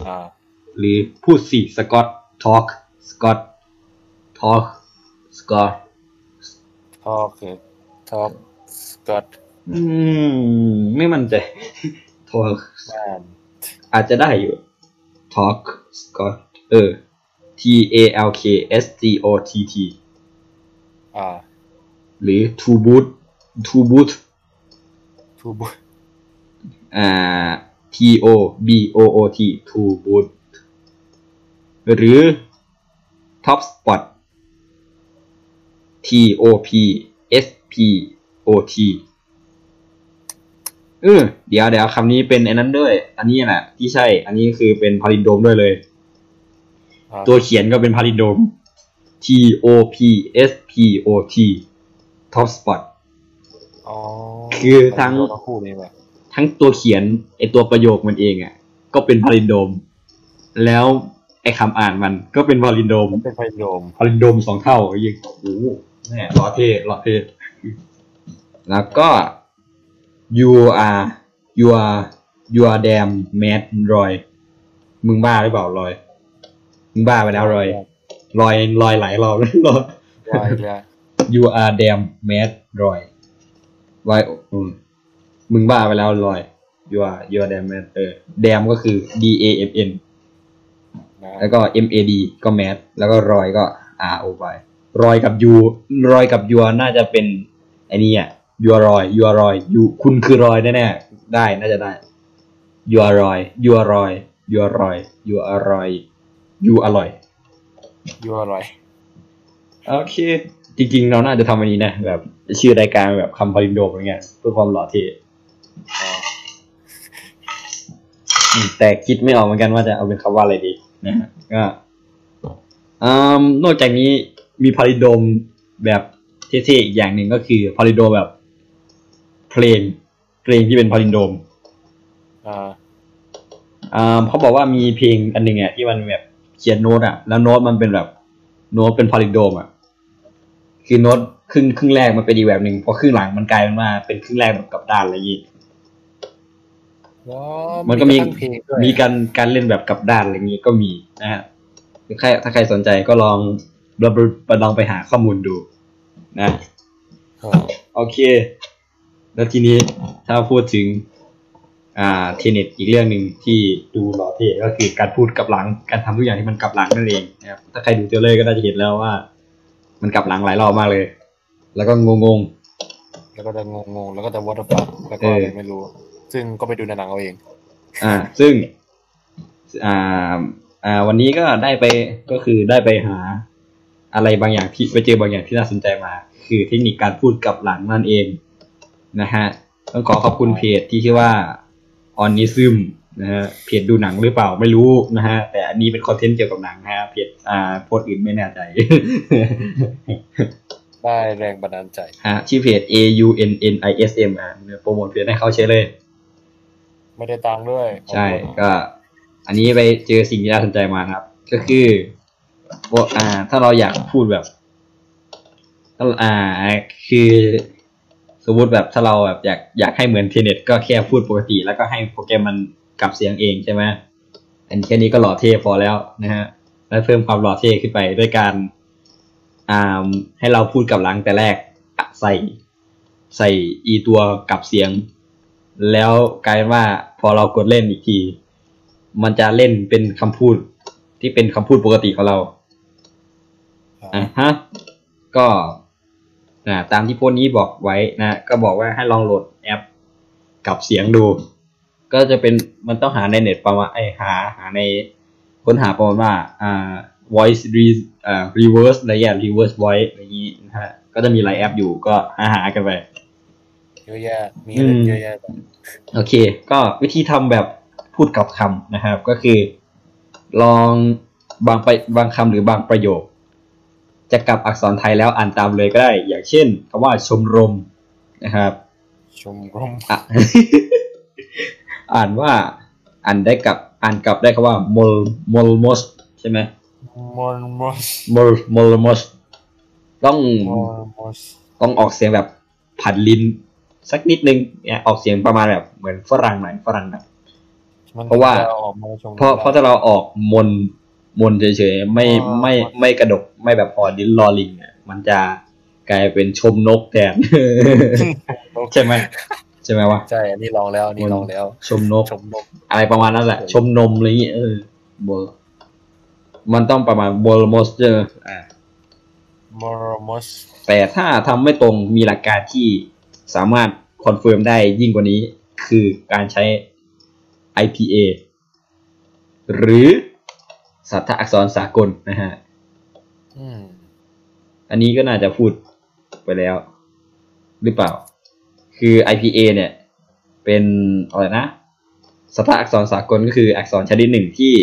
อ่า หรือพูดสิ Scott talk Scott talk Scott ทอคือทอสกอตอืม ไม่มั่นใจ talk แมนอาจจะได้อยู่ talk Scott เออ T A L K S T O T T อ่า หรือ to boot to boot ทูบุอ่า T O B O O T to boot หรือ top spot T O P S P O T เออเดี๋ยวเดี๋ยวคำนี้เป็นไอ้นั้นด้วย อันนี้แหละที่ใช่ อันนี้คือเป็นพาลินโดมด้วยเลยอ่าตัวเขียนก็เป็นพาลินโดม T O P S P O T top spot อ๋อคือทั้งทั้งคู่นี่แหละทั้งตัวเขียนไอตัวประโยคมันเองอะ ก็เป็นพาลินโดม แล้วไอ้คำอ่านมันก็เป็นวอลินโดมมันเป็นไฟโดมพารินโดมสองเท่ายิงโอ้โหแม่หล่อเท่หล่อเท่แล้วก็ you are you are you are damn mad รอย มึงบ้าหรือเปล่ารอย มึงบ้าไปแล้วรอย รอยรอยหลายรอบแล้วรอยวายเลย you are damn mad รอยรอยอืมมึงบ้าไปแล้วรอย you are you are damn mad เออ damn ก็คือ d a m n นะแล้วก็ M A D ก็แมสแล้วก็รอยก็ R O Y รอยกับยูรอยกับยัวน่าจะเป็นไอ้นี่อะ ยัวรอยยัวรอยยูคุณคือรอยแน่ๆได้น่าจะได้ยัวรอยยัวรอยยัวรอยยัวอร่อยยูอร่อยยูอร่อยโอเคจริงๆเราน่าจะทำอันนี้นะแบบ ชื่อรายการแบบคำ palindrome อะไรเงี้ยเพื่อความหล่อเท่อืมแต่คิดไม่ออกเหมือนกันว่าจะเอาเป็นคำว่าอะไรดีนะฮะก็อืมนอกจากนี้มี palindrome แบบเท่ๆอีกอย่างหนึ่งก็คือ palindrome แบบ เพลงเพลงที่เป็น palindrome อ่าอ่าเขาบอกว่ามีเพลงอันหนึ่งอะที่มันแบบเขียนโน้ตอะ แล้วโน้ตมันเป็นแบบ โน้ตเป็นพารินโดมอะคือโน้ตครึ่งครึ่งแรกมันเป็นอีกแบบหนึ่งพอครึ่งหลังมันกลายเป็นว่าเป็นครึ่งแรกแบบกลับด้านอะไรอย่างงี้แล้วมันก็มีระทั่งเพลงด้วยมีการการเล่นแบบกลับด้านอะไรอย่างงี้ก็มีนะฮะถ้าใครถ้าใครสนใจก็ลองลองไปลองไปหาข้อมูลดูนะอ๋อโอเค แล้วทีนี้ถ้าพูดถึงอ่าเทเน็ตอีกเรื่องหนึ่งที่ดูหล่อเท่ก็คือการพูดกลับหลังการทำทุกอย่างที่มันกลับหลังนั่นเองนะครับถ้าใครดูเทรลเลอร์ก็น่าจะเห็นแล้วว่า มันกลับหลังหลายรอบมากเลย แล้วก็งงแล้วก็จะงงๆแล้วก็จะวอตฟักแล้วก็เอออะไรไม่รู้ ซึ่งก็ไปดูในหนังเอาเองๆอ่า ซึ่งอ่าอ่า วันนี้ก็ได้ไปก็คือได้ไปหาอะไรบางอย่างที่ไปเจอบางอย่างที่น่าสนใจมา คือเทคนิคการพูดกลับหลังนั่นเอง นะฮะต้องขอขอบคุณเพจที่ชื่อว่า Onism นะฮะเพจดูหนังหรือเปล่าไม่รู้นะฮะแต่อันนี้เป็นคอนเทนต์เกี่ยวกับหนังนะฮะเพจอ่าโพสต์อื่นไม่แน่ใจ ได้แรงบันดาลใจฮะชื่อเพจ A U N N I S M อะเนี่ยโปรโมทเพจให้เขาใช้เลย ไม่ได้ตังค์ด้วย ใช่ก็ อันนี้ไปเจอสิ่งที่น่าสนใจมานะครับ ก็คือว่าอ่า ถ้าเราอยากพูดแบบถ้าอ่าคือ สมมติแบบถ้าเราแบบอยากอยากให้เหมือนเทเน็ตก็แค่พูดปกติ แล้วก็ให้โปรแกรมมันกลับเสียงเองใช่ไหมอันแค่นี้ก็หล่อเท่พอแล้วนะฮะ แล้วเพิ่มความหล่อเท่ขึ้นไปด้วยการอ่าให้เราพูดกับหลังแต่แรกอะใส่ใส่อีตัวกลับเสียง แล้วกลายเป็นว่าพอเรากดเล่นอีกที มันจะเล่นเป็นคำพูดที่เป็นคำพูดปกติของเราอะฮะ ก็ อ่าตามที่โพสต์นี้บอกไว้นะก็บอกว่าให้ลองโหลดแอปกับเสียงดู ก็จะเป็นมันต้องหาในเน็ตประมาณไอยหาหาในค้นหาประมาณว่าอ่า voice re อ่า reverse อะไรอย่าง reverse voice อะไรอย่างนี้นะฮะก็จะมีหลายแอปอยู่ก็หาหากันไปเยอะแยะมีเล่นอืมเยอะแยะไปโอเค ก็วิธีทำแบบพูดกับคำนะครับ ก็คือ ลองบางไปบางคำหรือบางประโยค จะกลับอักษรไทยแล้วอ่านตามเลยก็ได้ อย่างเช่นคำว่าชมรมนะครับ ชมรมอะอ่านว่าอ่านได้กับอ่านกลับได้คำว่า mol molmos ใช่ไหมมอนมอส mol molmos ต้องมอนมอสต้องออกเสียงแบบผัดลิ้นสักนิดนึงเนี่ยออกเสียงประมาณแบบเหมือนฝรั่งหน่อยฝรั่งหน่อยมันเพราะว่าจออกมาชมเพราะเพราะถ้าเราออกมน มนเฉยๆไม่อ๋อไม่ไม่กระดกไม่แบบพอดิ้นรอลิงเนี่ยมันจะกลายเป็นชมนกแทนใช่ไหมใช่ไหมวะใช่อันนี้ลองแล้วอันนี้ลองแล้ว ชมนกชมนก อะไรประมาณนั้นแหละ ชมนมอะไรอย่างเงี้ยเออโบมันต้องประมาณโบลมอสเจออ่ามอร์มอสแต่ถ้าทำไม่ตรงมีหลักการที่สามารถ confirm ได้ยิ่งกว่านี้ คือการใช้ IPA หรือ สัทธอักษรสากลนะฮะอืมอันนี้ก็น่าจะพูดไปแล้ว หรือเปล่า คือ IPA เนี่ย เป็นอะไรนะสัทธอักษรสากลก็คืออักษรชนิดหนึ่งที่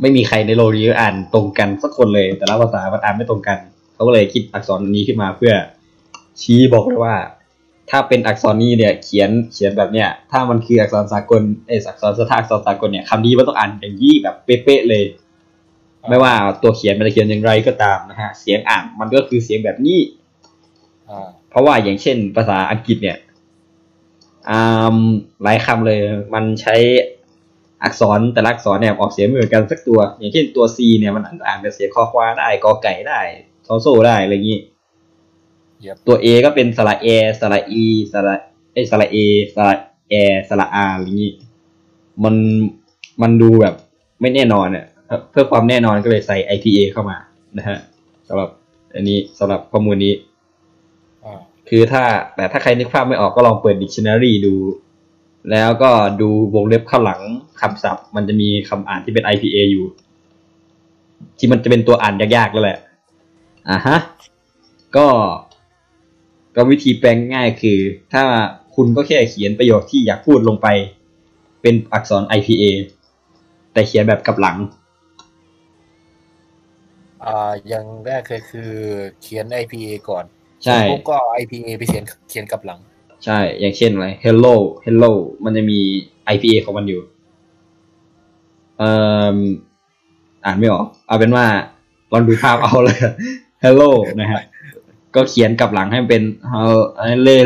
ไม่มีใครในโลกนี้อ่านตรงกันสักคนเลย แต่ละภาษามันอ่านไม่ตรงกัน เขาก็เลยคิดอักษรนี้ขึ้นมาเพื่อชี้บอกเลยว่า ถ้าเป็นอักษรนี้เนี่ยเขียนเขียนแบบเนี้ยถ้ามันคืออักษรสากลเอยอักษรสถาอักษรสากลเนี่ยคำนี้มันต้องอ่านอย่างยี่แบบเป๊ะๆเลย ไม่ว่าตัวเขียนมันจะเขียนอย่างไรก็ตามนะฮะเสียงอ่านมันก็คือเสียงแบบนี้อ่าเพราะว่าอย่างเช่นภาษาอังกฤษเนี่ยอ่าหลายคำเลย มันใช้อักษรแต่ละอักษรเนี่ยออกเสียงไม่เหมือนกันสักตัว อย่างเช่นตัว C เนี่ยมันอ่านเป็นเสียงคอควาได้กอไก่ได้ทอโซได้อะไรอย่างนี้ Yep ตัว A ก็เป็นสระเอสระอีสระเอยสระเอสระแอสระอาอะไรอย่างนี้ มันมันดูแบบไม่แน่นอนเนี่ยเพื่อความแน่นอนก็เลยใส่ IPA เข้ามานะฮะสำหรับอันนี้สำหรับข้อมูลนี้อ่าคือถ้าแต่ถ้าใครนึกภาพไม่ออกก็ลองเปิด dictionary ดู แล้วก็ดูวงเล็บข้างหลังคำศัพท์ มันจะมีคำอ่านที่เป็น IPA อยู่ ที่มันจะเป็นตัวอ่านยากๆแล้วแหละอะฮะ ก็ ก็วิธีแปลงง่ายคือ ถ้าคุณก็แค่เขียนประโยคที่อยากพูดลงไป เป็นอักษร IPA แต่เขียนแบบกลับหลังอ่าอย่างแรกเลยคือเขียน IPA ก่อนใช่ปุ๊บก็ IPA ไปเขียนเขียนกลับหลัง ใช่ อย่างเช่นอะไร hello hello มันจะมี IPA ของมันอยู่เอ่ออ่านไม่ออก เอาเป็นว่าลองดูภาพเอาเลย hello นะฮะ ก็เขียนกลับหลังให้มันเป็น hello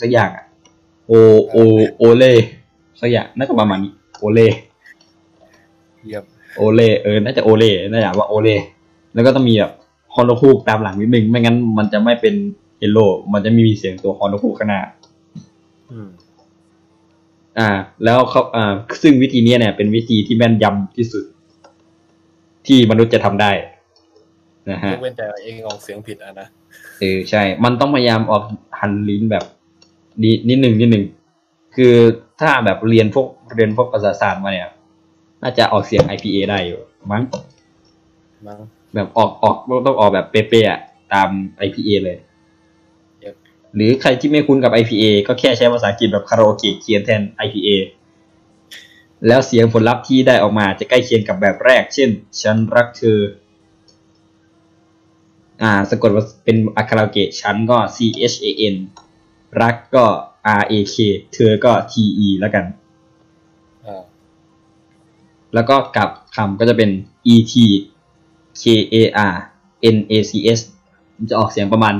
สักอย่างอะ o o o เล่สักอย่างน่าจะประมาณนี้โอเล่เยี่ยมโอเล่เออน่าจะโอเล่น่าจะว่าโอเล่แล้วก็ต้องมีแบบฮอนโดคูกตามหลังนิดนึงไม่งั้นมันจะไม่เป็น hello มันจะไม่มีเสียงตัวฮอนโดคูกข้างหน้าอืมอ่า แล้วเขาอ่าซึ่งวิธีเนี้ยเนี่ย เป็นวิธีที่แม่นยำที่สุด ที่มนุษย์จะทำได้ นะฮะยกเว้นแต่เองออกเสียงผิดอะนะเออใช่ มันต้องพยายามออกหันลิ้นแบบนินิดหนึ่งนิดหนึ่งคือถ้าแบบเรียนพวกเรียนพวกภาษาศาสตร์มาเนี่ยน่าจะออกเสียง IPA ได้อยู่มั้งมั้งแบบออกออกต้องออกแบบเป๊ะๆอะตาม IPA เลย Yep หรือใครที่ไม่คุ้นกับ IPA ก็แค่ใช้ภาษาอังกฤษแบบคาราโอเกะเขียนแทน IPA แล้วเสียงผลลัพธ์ที่ได้ออกมาจะใกล้เคียงกับแบบแรก เช่น ฉันรักเธอ อ่าสะกดว่าเป็นอักขระเกะฉันก็ C H A N รักก็ R A K เธอก็ T E แล้วกันอ่าแล้วก็กลับคำก็จะเป็น e t k a r n a c s มันจะออกเสียงประมาณ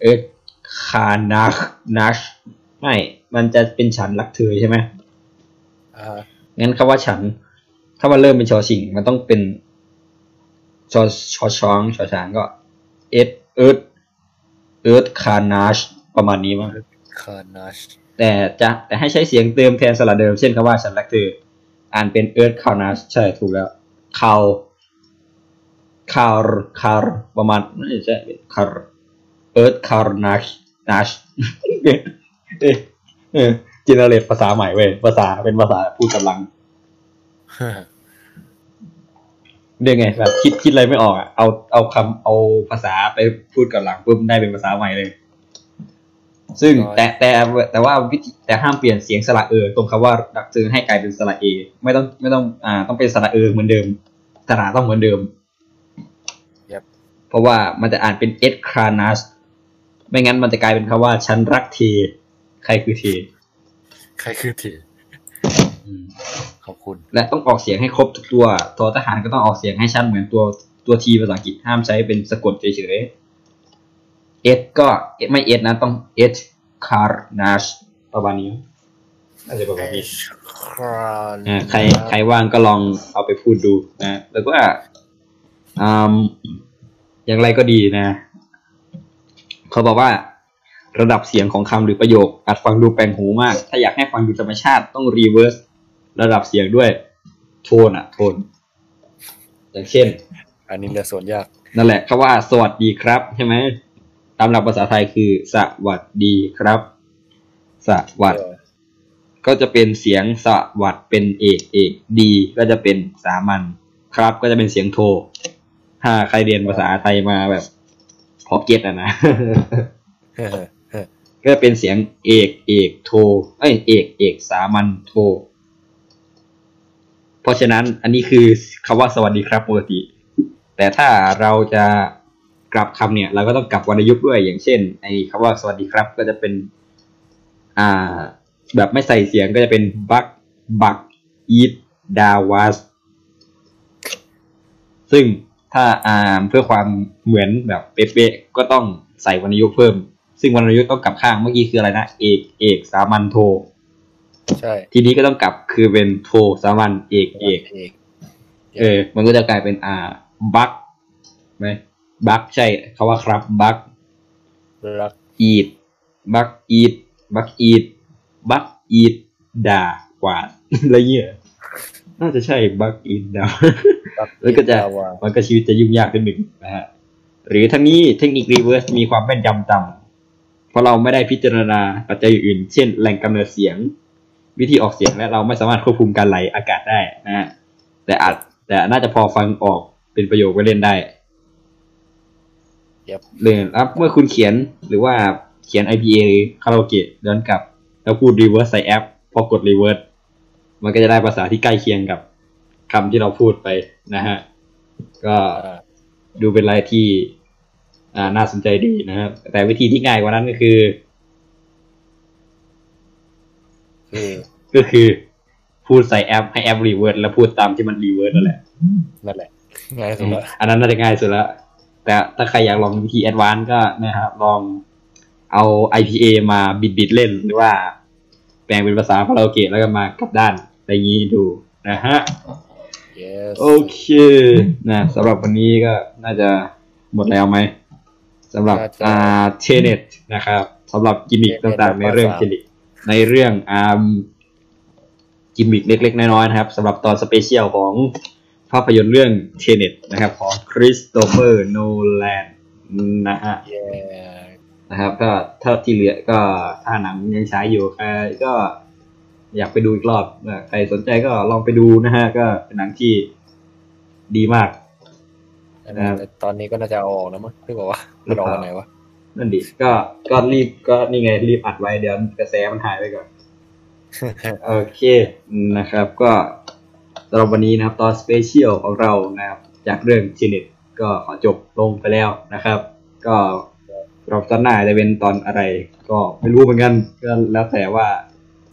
เออคานาชนัชไม่ มันจะเป็นฉันรักเธอใช่ไหมอ่างั้นคำว่าฉันถ้ามันเริ่มเป็นชอชิง มันต้องเป็นชอชอช้องชอช้างก็ เอสเอิร์ดเอิร์ดคานาชประมาณนี้มั้งคานาชแต่จะแต่ให้ใช้เสียงเติมแทนสระเดิมเช่นคำว่าฉันรักเธออ่านเป็นเอิร์ธคาวนัสใช่ถูกแล้วคาวคาวคาวประมาณไม่ใช่คาวเอิร์ธคาวนัชนัชเอ๊ะเออจินเนอเรตภาษาใหม่เว้ยภาษาเป็นภาษาพูดกำลัง เรียกไงแบบคิดคิดอะไรไม่ออกอะเอาเอาคำเอาภาษาไปพูดกับหลังปุ๊บได้เป็นภาษาใหม่เลย ซึ่งแต่แต่แต่ว่าวิธีแต่ห้ามเปลี่ยนเสียงสระเออตรงคำว่าดักเจอให้กลายเป็นสระเอไม่ต้องไม่ต้องอ่าต้องเป็นสระเออเหมือนเดิมสระต้องเหมือนเดิม Yep เพราะว่ามันจะอ่านเป็นเอสคานัสไม่งั้นมันจะกลายเป็นคำว่าฉันรักเทใครคือเท ใครคือที ขอบคุณ และต้องออกเสียงให้ครบทุกตัวตัวทหารก็ต้องออกเสียงให้ชัดเหมือนตัวตัวทีภาษาอังกฤษห้ามใช้เป็นสะกดเฉยๆเอสก็ไม่เอสนะต้องเอสคาร์นัสประมาณนี้น่าจะประมาณนี้ครานอ่าใครใครว่างก็ลองเอาไปพูดดูนะ แล้วก็อืมอย่างไรก็ดีนะ เขาบอกว่าระดับเสียงของคำหรือประโยคอาจฟังดูแปร่งหูมาก ถ้าอยากให้ฟังดูธรรมชาติต้อง reverse ระดับเสียงด้วยโทนอะโทน อย่างเช่น อันนี้เรือส่วนยาก นั่นแหละคำว่าสวัสดีครับ ใช่ไหม ตามหลักภาษาไทยคือ สวัสดีครับ สวัสดก็จะเป็นเสียงสวัสดเป็นเอกเอกดี ก็จะเป็นสามัญครับ ก็จะเป็นเสียงโท ถ้าใครเรียนภาษาไทยมาแบบพอเก็ตอะนะเฮ้อเฮ้อก็จะเป็นเสียงเอกเอกโท เอ้ยเอกเอกสามัญโท เพราะฉะนั้นอันนี้คือคำว่าสวัสดีครับปกติ แต่ถ้าเราจะกลับคำเนี่ย เราก็ต้องกลับวรรณยุกต์ด้วยอย่างเช่นไอ้คำว่าสวัสดีครับก็จะเป็น อ่า แบบไม่ใส่เสียงก็จะเป็นบักบักอีทดาวาสซึ่งถ้าอ่านเพื่อความเหมือนแบบเป๊ะๆก็ต้องใส่วรรณยุกต์เพิ่ม ซึ่งวรรณยุกต์ต้องกลับข้างเมื่อกี้คืออะไรนะ เอกเอกสามัญโท ใช่ ทีนี้ก็ต้องกลับคือเป็นโทสามัญเอกเอกเอกเออ มันก็จะกลายเป็นอ่าบักไหมบักใช่คาว่าครับ บักรักอีดบักอีดบักอีดบักอีดด่ากวาดอะไรเงี้ยน่าจะใช่บักอีดด่ารักแล้วก็จะดาวามันก็ชีวิตจะยุ่งยากขึ้นหนึ่งนะฮะหรือทั้งนี้เทคนิครีเวิร์สมีความแม่นยำต่ำเพราะเราไม่ได้พิจารณาปัจจัยอื่น เช่นแหล่งกำเนิดเสียง วิธีออกเสียงและเราไม่สามารถควบคุมการไหลอากาศได้นะฮะแต่อาจแต่น่าจะพอฟังออกเป็นประโยคไว้เล่นได้เย็บเลยแล้วเมื่อคุณเขียนหรือว่าเขียน IPA คาราโอเกะย้อนกลับ แล้วพูด reverse ใส่แอป พอกด reverse มันก็จะได้ภาษาที่ใกล้เคียงกับคำที่เราพูดไปนะฮะ ก็อ่าดูเป็นอะไรที่อ่าน่าสนใจดีนะครับ แต่วิธีที่ง่ายกว่านั้นก็คือ คือ ก็คือพูดใส่แอปให้แอป reverse แล้วพูดตามที่มัน reverse นั่นแหละนั่นแหละง่ายสุดละอันนั้นน่าจะง่ายสุดแล้วแต่ถ้าใครอยากลองวิธี advance ก็นะครับลองเอา IPA มาบิดบิดๆเล่นหรือว่า แปลงเป็นภาษาคาราโอเกะแล้วก็มากลับด้านอะไรอย่างนี้ดูนะฮะ yes โอเค นะสำหรับวันนี้ก็น่าจะหมดแล้วไหมสำหรับน่าจะอ่า Tenet นะครับสำหรับ gimmick Tenet ต่างๆในเรื่องภาษา Tenet ในเรื่องอ่ากิมมิคเล็ก ๆ น้อยๆนะครับสำหรับตอน special ของภาพยนตร์เรื่อง Tenet นะครับ ของคริสโตเฟอร์โนแลนนะฮะเย้นะครับ ก็ถ้าที่เหลือก็ถ้าหนังยังฉายอยู่ใครก็อยากไปดูอีกรอบนะใครสนใจก็ลองไปดูนะฮะ ก็เป็นหนังที่ดีมากอันนั้นตอนนี้ก็น่าจะเอาออกแล้วมั้งพี่บอกว่ามันออกวันไหนวะ นั่นดิก็ก็รีบก็นี่ไงรีบอัดไว้เดี๋ยวกระแสมันหายไปก่อนโอเคนะครับ ก็สำหรับวันนี้นะครับ ตอน special ของเรานะครับ จากเรื่อง Tenet ก็ขอจบลงไปแล้วนะครับ ก็รอบตอนหน้าจะเป็นตอนอะไร ก็ไม่รู้เหมือนกันก็แล้วแต่ว่า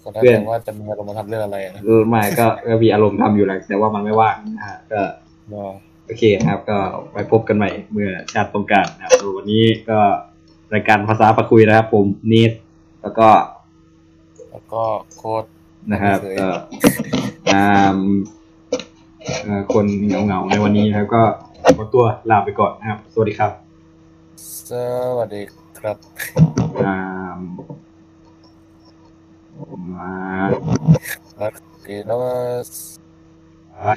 ก็แล้วเพื่อนแต่ว่าจะมีอารมณ์มาทำเรื่องอะไรนะเออไม่ก็ก็มีอารมณ์ทำอยู่แหละแต่ว่ามันไม่ว่างนะฮะก็เนาะโอเคนะครับ ก็ไว้พบกันใหม่เมื่อชาติต้องการนะครับสำหรับวันนี้ก็ รายการภาษาประคุยนะครับ ผมเนทแล้วก็ แล้วก็โค้ดนะครับโอเคก็อ่าเอ่อคนเหงาๆในวันนี้นะครับ ก็ขอตัวลาไปก่อนนะครับ สวัสดีครับ สวัสดีครับอ่ามาโอเคแล้วอ่า